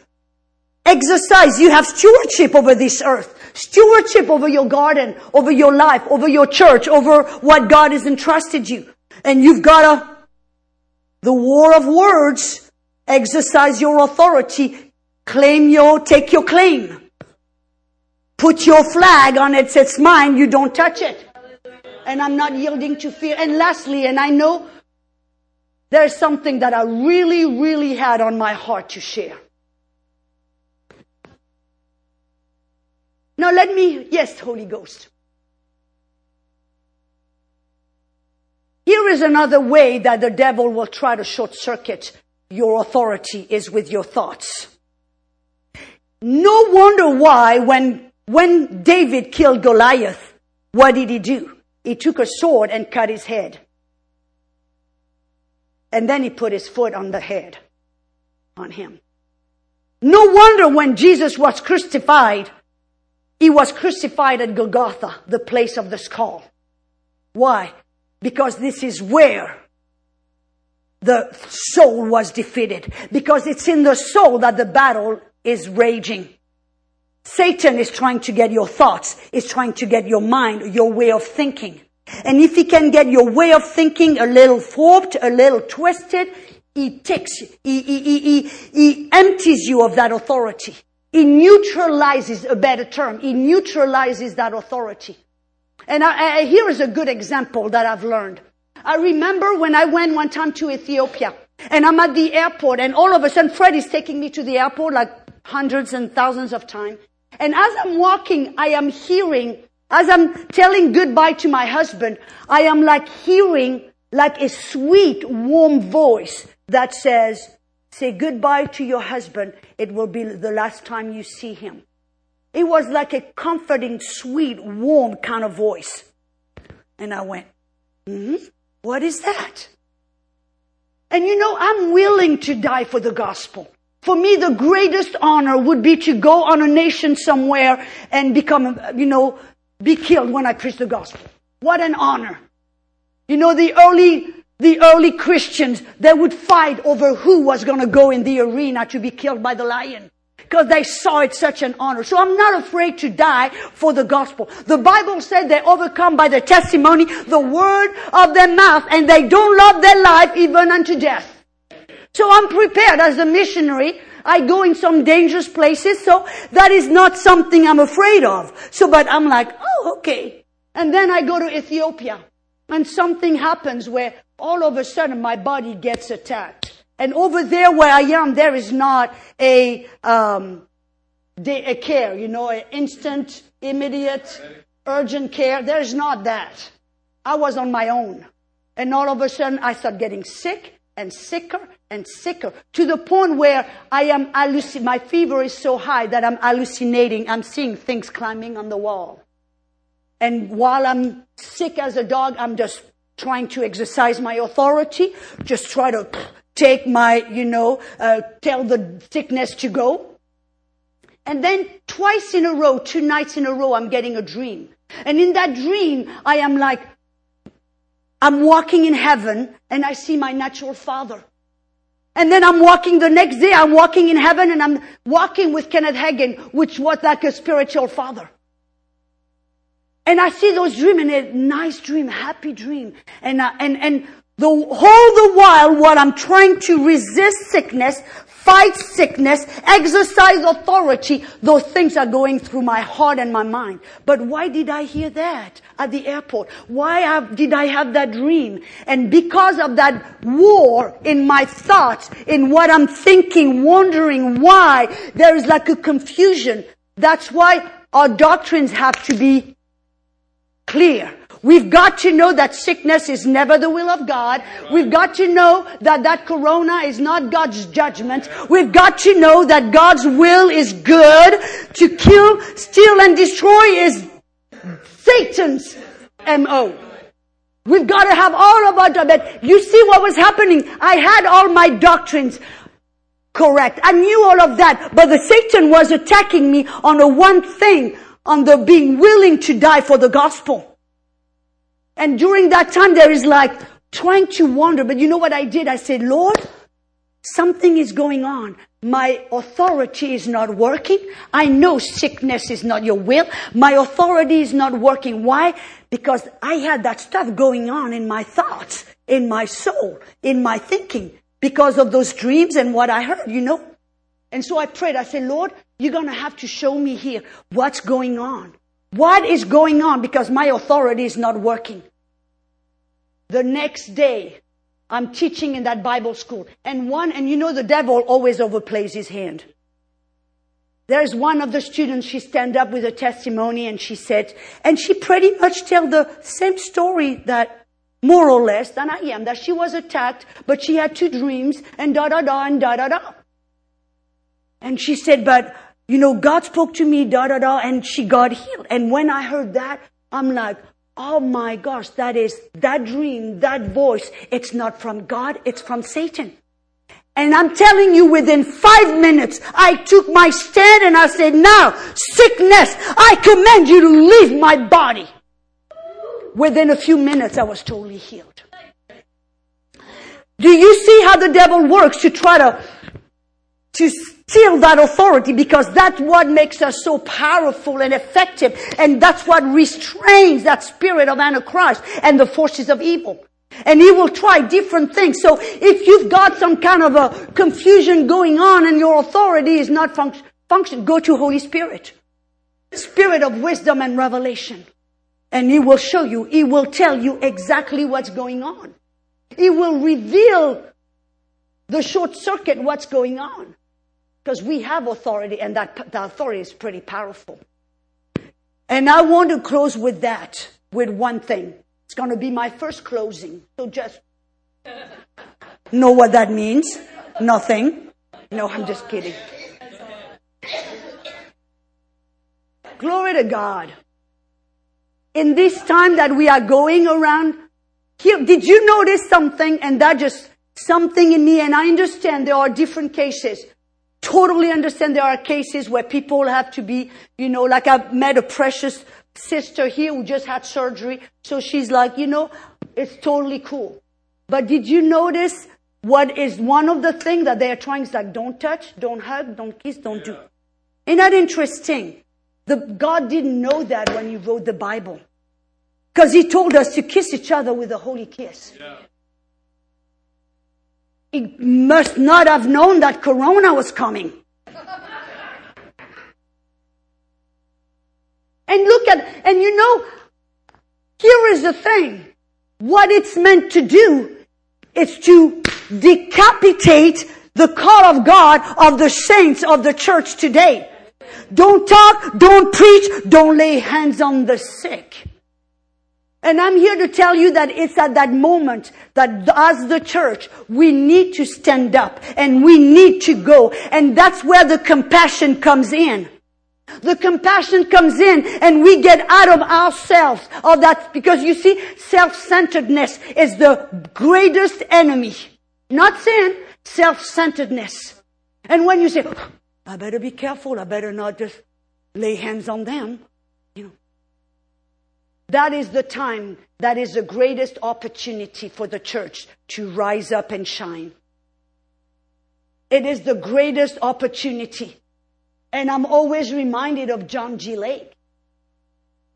Exercise. You have stewardship over this earth. Stewardship over your garden, over your life, over your church, over what God has entrusted you. And you've got to, the war of words, exercise your authority, claim your, take your claim. Put your flag on it, it's mine, you don't touch it. And I'm not yielding to fear. And lastly, and I know there's something that I really, really had on my heart to share. Now let me, yes, Holy Ghost. Here is another way that the devil will try to short circuit your authority is with your thoughts. No wonder why when, when David killed Goliath, what did he do? He took a sword and cut his head. And then he put his foot on the head on him. No wonder when Jesus was crucified, he was crucified at Golgotha, the place of the skull. Why? Because this is where the soul was defeated. Because it's in the soul that the battle is raging. Satan is trying to get your thoughts, is trying to get your mind, your way of thinking. And if he can get your way of thinking a little warped, a little twisted, he takes, he, he, he, he, empties you of that authority. He neutralizes a better term. He neutralizes that authority. And I, I, here is a good example that I've learned. I remember when I went one time to Ethiopia and I'm at the airport and all of a sudden Fred is taking me to the airport like hundreds and thousands of times. And as I'm walking, I am hearing as I'm telling goodbye to my husband, I am like hearing like a sweet, warm voice that says, say goodbye to your husband. It will be the last time you see him. It was like a comforting, sweet, warm kind of voice. And I went, hmm what is that? And you know, I'm willing to die for the gospel. For me, the greatest honor would be to go on a nation somewhere and become, you know, be killed when I preach the gospel. What an honor. You know, the early, the early Christians, they would fight over who was going to go in the arena to be killed by the lion. Because they saw it such an honor. So I'm not afraid to die for the gospel. The Bible said they overcome by the testimony, the word of their mouth, and they don't love their life even unto death. So I'm prepared as a missionary I go in some dangerous places, so that is not something I'm afraid of. So, but I'm like, oh, okay. And then I go to Ethiopia, and something happens where all of a sudden my body gets attacked. And over there where I am, there is not a, um, a care, you know, an instant, immediate, urgent care. There's not that. I was on my own. And all of a sudden I start getting sick and sicker and sicker to the point where I am hallucinating. My fever is so high that I'm hallucinating. I'm seeing things climbing on the wall. And while I'm sick as a dog, I'm just trying to exercise my authority, just try to take my, you know, uh, tell the sickness to go. And then twice in a row, two nights in a row, I'm getting a dream. And in that dream, I am like, I'm walking in heaven and I see my natural father. And then I'm walking the next day, I'm walking in heaven and I'm walking with Kenneth Hagin, which was like a spiritual father. And I see those dreams and a nice dream, happy dream. And, uh, and, and The whole the while while I'm trying to resist sickness, fight sickness, exercise authority, those things are going through my heart and my mind. But why did I hear that at the airport? Why have, did I have that dream? And because of that war in my thoughts, in what I'm thinking, wondering why, there is like a confusion. That's why our doctrines have to be clear. We've got to know that sickness is never the will of God. We've got to know that that corona is not God's judgment. We've got to know that God's will is good. To kill, steal, and destroy is Satan's MO. We've got to have all of our, but you see what was happening. I had all my doctrines correct. I knew all of that, but the Satan was attacking me on the one thing, on the being willing to die for the gospel. And during that time, there is like trying to wonder. But you know what I did? I said, Lord, something is going on. My authority is not working. I know sickness is not your will. My authority is not working. Why? Because I had that stuff going on in my thoughts, in my soul, in my thinking, because of those dreams and what I heard, you know. And so I prayed. I said, Lord, you're going to have to show me here what's going on. What is going on? Because my authority is not working. The next day, I'm teaching in that Bible school. And one, and you know the devil always overplays his hand. There's one of the students, she stand up with a testimony and she said, and she pretty much tell the same story that more or less than I am, that she was attacked, but she had two dreams and da da da and da da da. And she said, but you know, God spoke to me, da da da, and she got healed. And when I heard that, I'm like, Oh my gosh, that is, that dream, that voice, it's not from God, it's from Satan. And I'm telling you, within five minutes, I took my stand and I said, now, sickness, I command you to leave my body. Within a few minutes, I was totally healed. Do you see how the devil works to try to, to steal that authority because that's what makes us so powerful and effective. And that's what restrains that spirit of Antichrist and the forces of evil. And he will try different things. So if you've got some kind of a confusion going on and your authority is not func- function, go to Holy Spirit. Spirit of wisdom and revelation. And he will show you, he will tell you exactly what's going on. He will reveal the short circuit what's going on. Because we have authority and that, that authority is pretty powerful. And I want to close with that, with one thing. It's going to be my first closing. So just know what that means. Nothing. No, I'm just kidding. Glory to God. In this time that we are going around, did you notice something? And that just something in me, and I understand there are different cases totally understand there are cases where people have to be, you know, like I've met a precious sister here who just had surgery. So she's like, you know, it's totally cool. But did you notice what is one of the things that they are trying is like, don't touch, don't hug, don't kiss, don't do. Isn't that interesting? The, God didn't know that when he wrote the Bible. Because he told us to kiss each other with a holy kiss. Yeah. He must not have known that Corona was coming. And look at, and you know, here is the thing. What it's meant to do is to decapitate the call of God of the saints of the church today. Don't talk, don't preach, don't lay hands on the sick. And I'm here to tell you that it's at that moment that as the church, we need to stand up and we need to go. And that's where the compassion comes in. The compassion comes in and we get out of ourselves of that because you see, self-centeredness is the greatest enemy. Not sin, self-centeredness. And when you say, oh, I better be careful, I better not just lay hands on them. That is the time, that is the greatest opportunity for the church to rise up and shine. It is the greatest opportunity. And I'm always reminded of John G. Lake.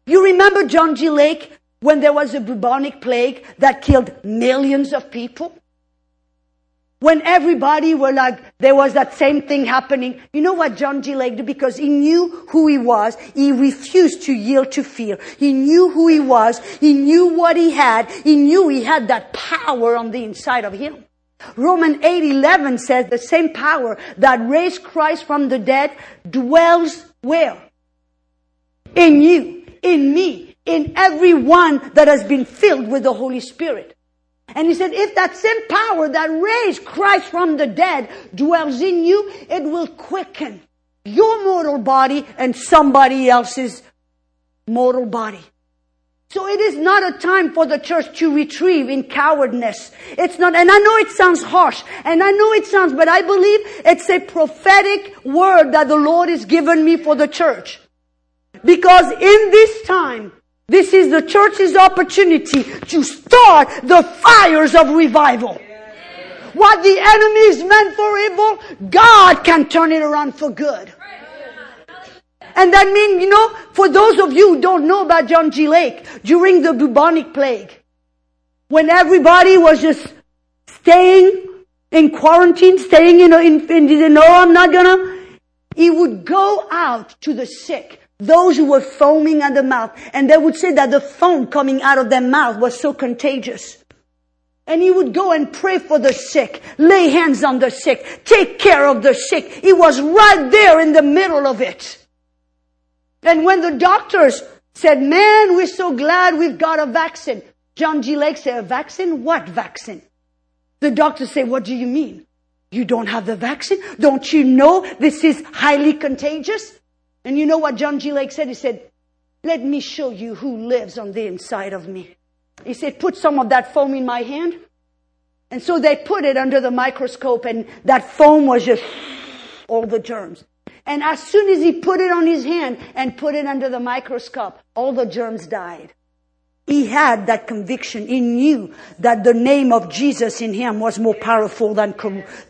You remember John G. Lake when there was a bubonic plague that killed millions of people? When everybody were like, there was that same thing happening. You know what John G. Lake did? Because he knew who he was. He refused to yield to fear. He knew who he was. He knew what he had. He knew he had that power on the inside of him. Roman 8:11 says the same power that raised Christ from the dead dwells where? In you, in me, in everyone that has been filled with the Holy Spirit. And he said, if that same power that raised Christ from the dead dwells in you, it will quicken your mortal body and somebody else's mortal body. So it is not a time for the church to retrieve in cowardness. It's not, and I know it sounds harsh, and I know it sounds, but I believe it's a prophetic word that the Lord has given me for the church. Because in this time, this is the church's opportunity to start the fires of revival. What the enemy is meant for evil, God can turn it around for good. And that means, you know, for those of you who don't know about John G. Lake, during the bubonic plague, when everybody was just staying in quarantine, staying in, in, in, in no, I'm not gonna, he would go out to the sick those who were foaming at the mouth. And they would say that the foam coming out of their mouth was so contagious. And he would go and pray for the sick, lay hands on the sick, take care of the sick. He was right there in the middle of it. And when the doctors said, man, we're so glad we've got a vaccine. John G. Lake said, a vaccine? What vaccine? The doctors say, what do you mean? You don't have the vaccine? Don't you know this is highly contagious? And you know what John G. Lake said? He said, let me show you who lives on the inside of me. He said, put some of that foam in my hand. And so they put it under the microscope and that foam was just all the germs. And as soon as he put it on his hand and put it under the microscope, all the germs died. He had that conviction. He knew that the name of Jesus in him was more powerful than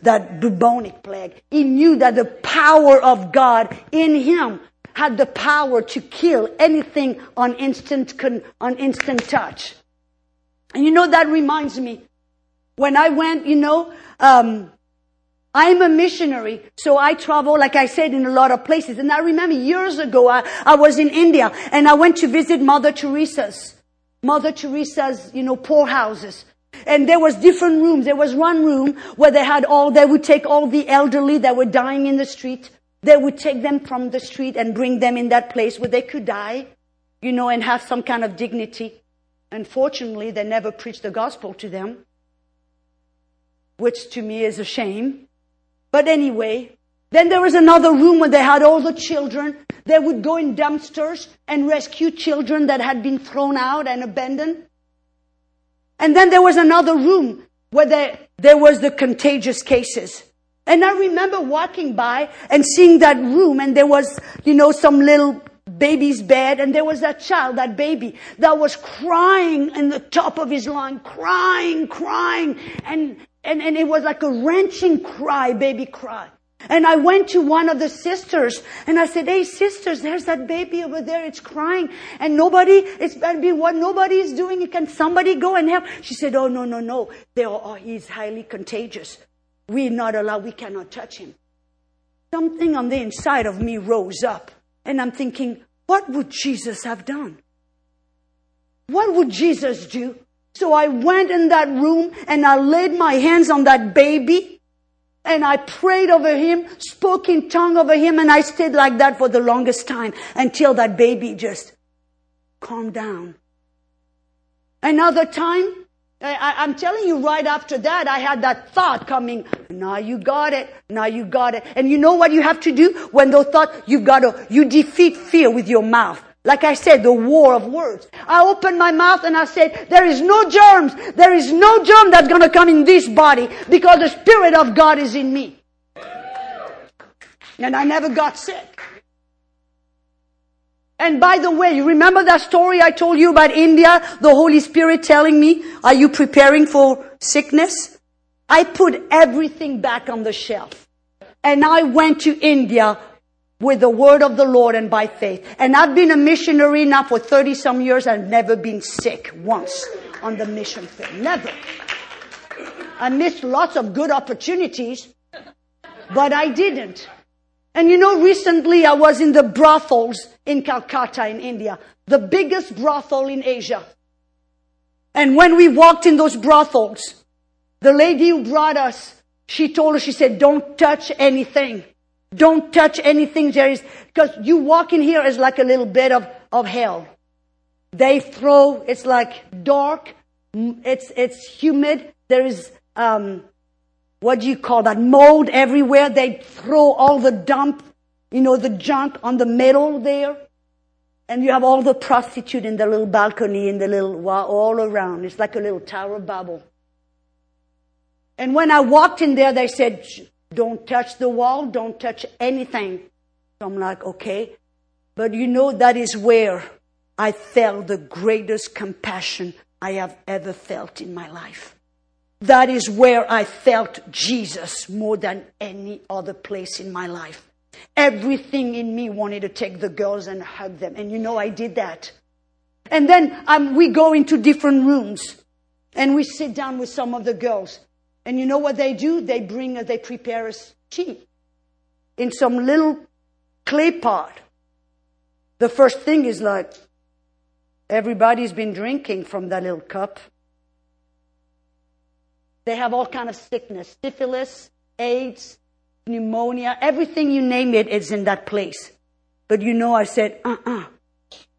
that bubonic plague. He knew that the power of God in him had the power to kill anything on instant, on instant touch. And you know, that reminds me, when I went, you know, um, I'm a missionary, so I travel, like I said, in a lot of places. And I remember years ago, I, I was in India and I went to visit Mother Teresa's. Mother Teresa's, you know, poorhouses. And there was different rooms. There was one room where they had all, they would take all the elderly that were dying in the street. They would take them from the street and bring them in that place where they could die, you know, and have some kind of dignity. Unfortunately, they never preached the gospel to them, which to me is a shame. But anyway, then there was another room where they had all the children. They would go in dumpsters and rescue children that had been thrown out and abandoned. And then there was another room where there, there was the contagious cases. And I remember walking by and seeing that room and there was, you know, some little baby's bed and there was that child, that baby that was crying in the top of his lung, crying, crying. And, and, and it was like a wrenching cry, baby cry. And I went to one of the sisters and I said, Hey sisters, there's that baby over there. It's crying and nobody, it's what nobody is doing. Can somebody go and help? She said, Oh no, no, no. They are, oh, he's highly contagious. We're not allowed. We cannot touch him. Something on the inside of me rose up and I'm thinking, what would Jesus have done? What would Jesus do? So I went in that room and I laid my hands on that baby and I prayed over him, spoke in tongue over him, and I stayed like that for the longest time until that baby just calmed down. Another time, I, am telling you right after that, I had that thought coming, now you got it, now you got it. And you know what you have to do when those thoughts, you've got to, you defeat fear with your mouth. Like I said, the war of words. I opened my mouth and I said, there is no germs. There is no germ that's going to come in this body because the Spirit of God is in me. And I never got sick. And by the way, you remember that story I told you about India? The Holy Spirit telling me, are you preparing for sickness? I put everything back on the shelf. And I went to India with the word of the Lord and by faith. And I've been a missionary now for 30 some years. I've never been sick once on the mission field. Never. I missed lots of good opportunities, but I didn't. And you know, recently I was in the brothels in Calcutta in India, the biggest brothel in Asia. And when we walked in those brothels, the lady who brought us, she told us, she said, don't touch anything. Don't touch anything is, because you walk in here is like a little bit of, of hell. They throw, it's like dark, it's, it's humid, there is, um, what do you call that, mold everywhere. They throw all the dump, you know, the junk on the middle there. And you have all the prostitute in the little balcony in the little, all around. It's like a little Tower of Babel. And when I walked in there, they said, don't touch the wall, don't touch anything. So I'm like, okay. But you know, that is where I felt the greatest compassion I have ever felt in my life. That is where I felt Jesus more than any other place in my life. Everything in me wanted to take the girls and hug them. And you know, I did that. And then um, we go into different rooms and we sit down with some of the girls. And you know what they do? They bring, uh, they prepare us tea in some little clay pot. The first thing is like, everybody's been drinking from that little cup. They have all kind of sickness, syphilis, AIDS, pneumonia, everything you name it is in that place. But you know, I said, uh-uh,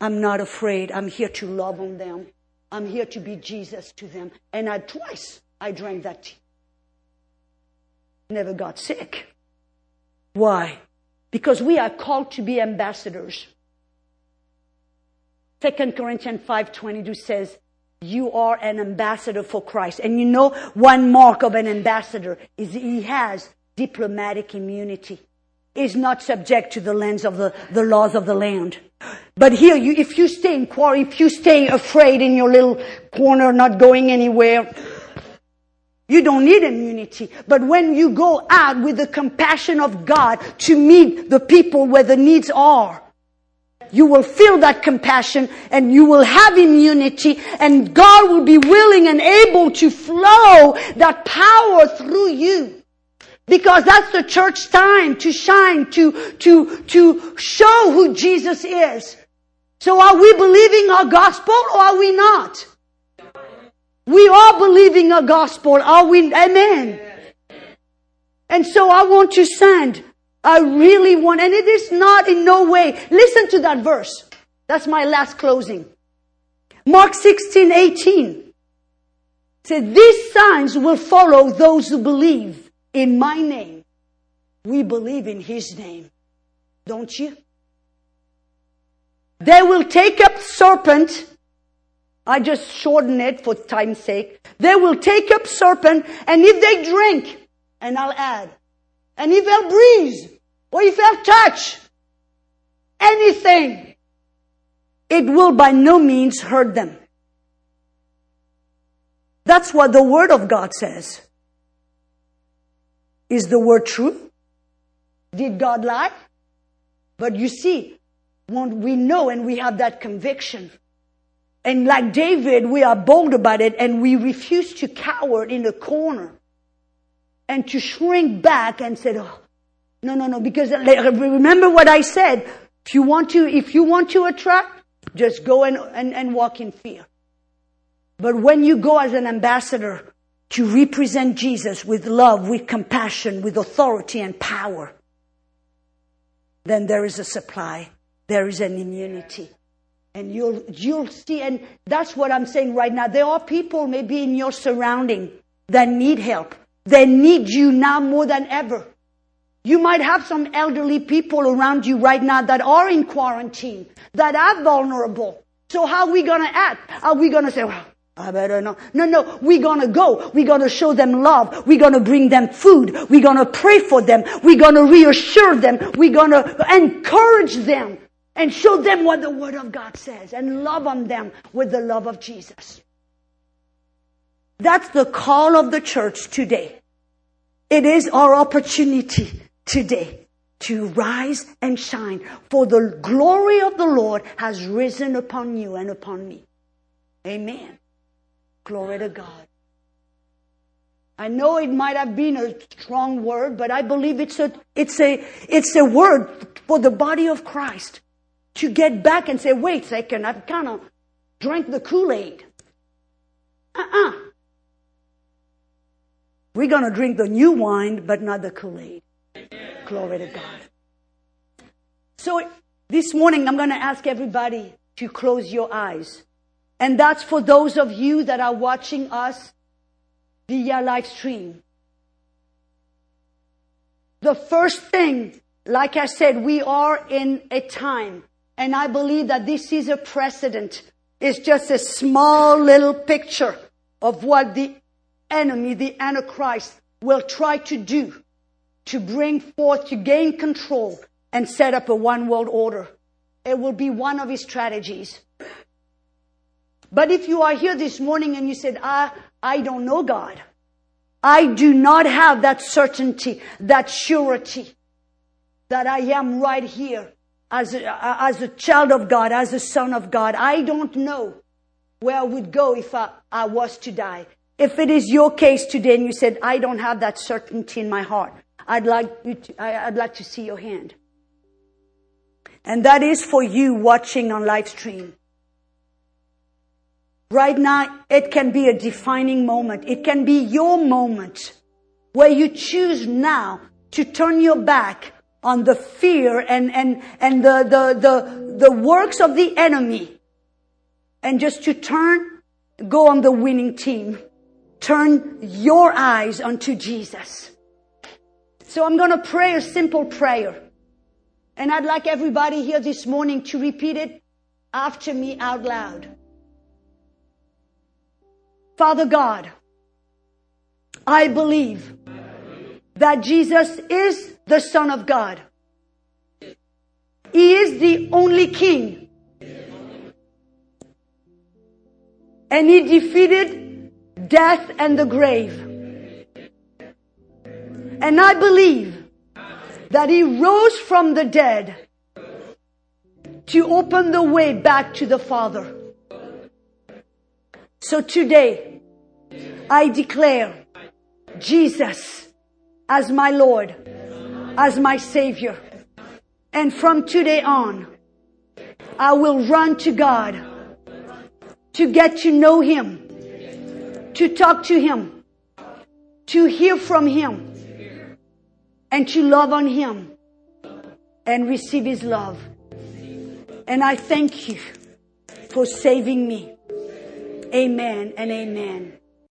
I'm not afraid. I'm here to love on them. I'm here to be Jesus to them. And I twice I drank that tea never got sick. Why? Because we are called to be ambassadors. 2 Corinthians 5.22 says, you are an ambassador for Christ. And you know, one mark of an ambassador is he has diplomatic immunity. Is not subject to the lens of the, the laws of the land. But here, you, if you stay in quarry, if you stay afraid in your little corner, not going anywhere, you don't need immunity. But when you go out with the compassion of God to meet the people where the needs are, you will feel that compassion and you will have immunity and God will be willing and able to flow that power through you. Because that's the church time to shine, to, to, to show who Jesus is. So are we believing our gospel or are we not? We are believing a gospel, are we? Amen. And so I want to send. I really want, and it is not in no way. Listen to that verse. That's my last closing. Mark 16, 18 said, these signs will follow those who believe in my name. We believe in his name. Don't you? They will take up serpent I just shorten it for time's sake. They will take up serpent and if they drink, and I'll add, and if they'll breathe, or if they'll touch anything, it will by no means hurt them. That's what the Word of God says. Is the Word true? Did God lie? But you see, when we know and we have that conviction and like David, we are bold about it and we refuse to cower in the corner and to shrink back and say, oh, no, no, no, because remember what I said. If you want to, if you want to attract, just go and, and, and walk in fear. But when you go as an ambassador to represent Jesus with love, with compassion, with authority and power, then there is a supply. There is an immunity. And you'll, you'll see, and that's what I'm saying right now. There are people maybe in your surrounding that need help. They need you now more than ever. You might have some elderly people around you right now that are in quarantine, that are vulnerable. So how are we gonna act? Are we gonna say, well, I better not. No, no, we're gonna go. We're gonna show them love. We're gonna bring them food. We're gonna pray for them. We're gonna reassure them. We're gonna encourage them and show them what the Word of God says and love on them with the love of Jesus. That's the call of the church today. It is our opportunity today to rise and shine, for the glory of the Lord has risen upon you and upon me. Amen. Glory to God. I know it might have been a strong word, but I believe it's a, it's a, it's a word for the body of Christ to get back and say, wait a second, I've kind of drank the Kool-Aid. Uh-uh. We're going to drink the new wine, but not the Kool-Aid. Glory to God. So this morning, I'm going to ask everybody to close your eyes. And that's for those of you that are watching us via live stream. The first thing, like I said, we are in a time, and I believe that this is a precedent. It's just a small little picture of what the enemy, the Antichrist, will try to do to bring forth, to gain control and set up a one world order. It will be one of his strategies. But if you are here this morning and you said, I, I don't know God. I do not have that certainty, that surety that I am right here as a, as a child of God, as a son of God. I don't know where I would go if I, I was to die. If it is your case today and you said, I don't have that certainty in my heart, I'd like, you to, I'd like to see your hand. And that is for you watching on live stream. Right now, it can be a defining moment. It can be your moment where you choose now to turn your back on the fear and, and, and the, the, the, the works of the enemy and just to turn, go on the winning team. Turn your eyes unto Jesus. So I'm going to pray a simple prayer. And I'd like everybody here this morning to repeat it after me out loud. Father God, I believe that Jesus is the Son of God. He is the only King. And He defeated death and the grave. And I believe that he rose from the dead to open the way back to the Father. So today, I declare Jesus as my Lord, as my Savior. And from today on, I will run to God to get to know Him, to talk to Him, to hear from Him and to love on Him and receive His love. And I thank you for saving me. Amen and amen.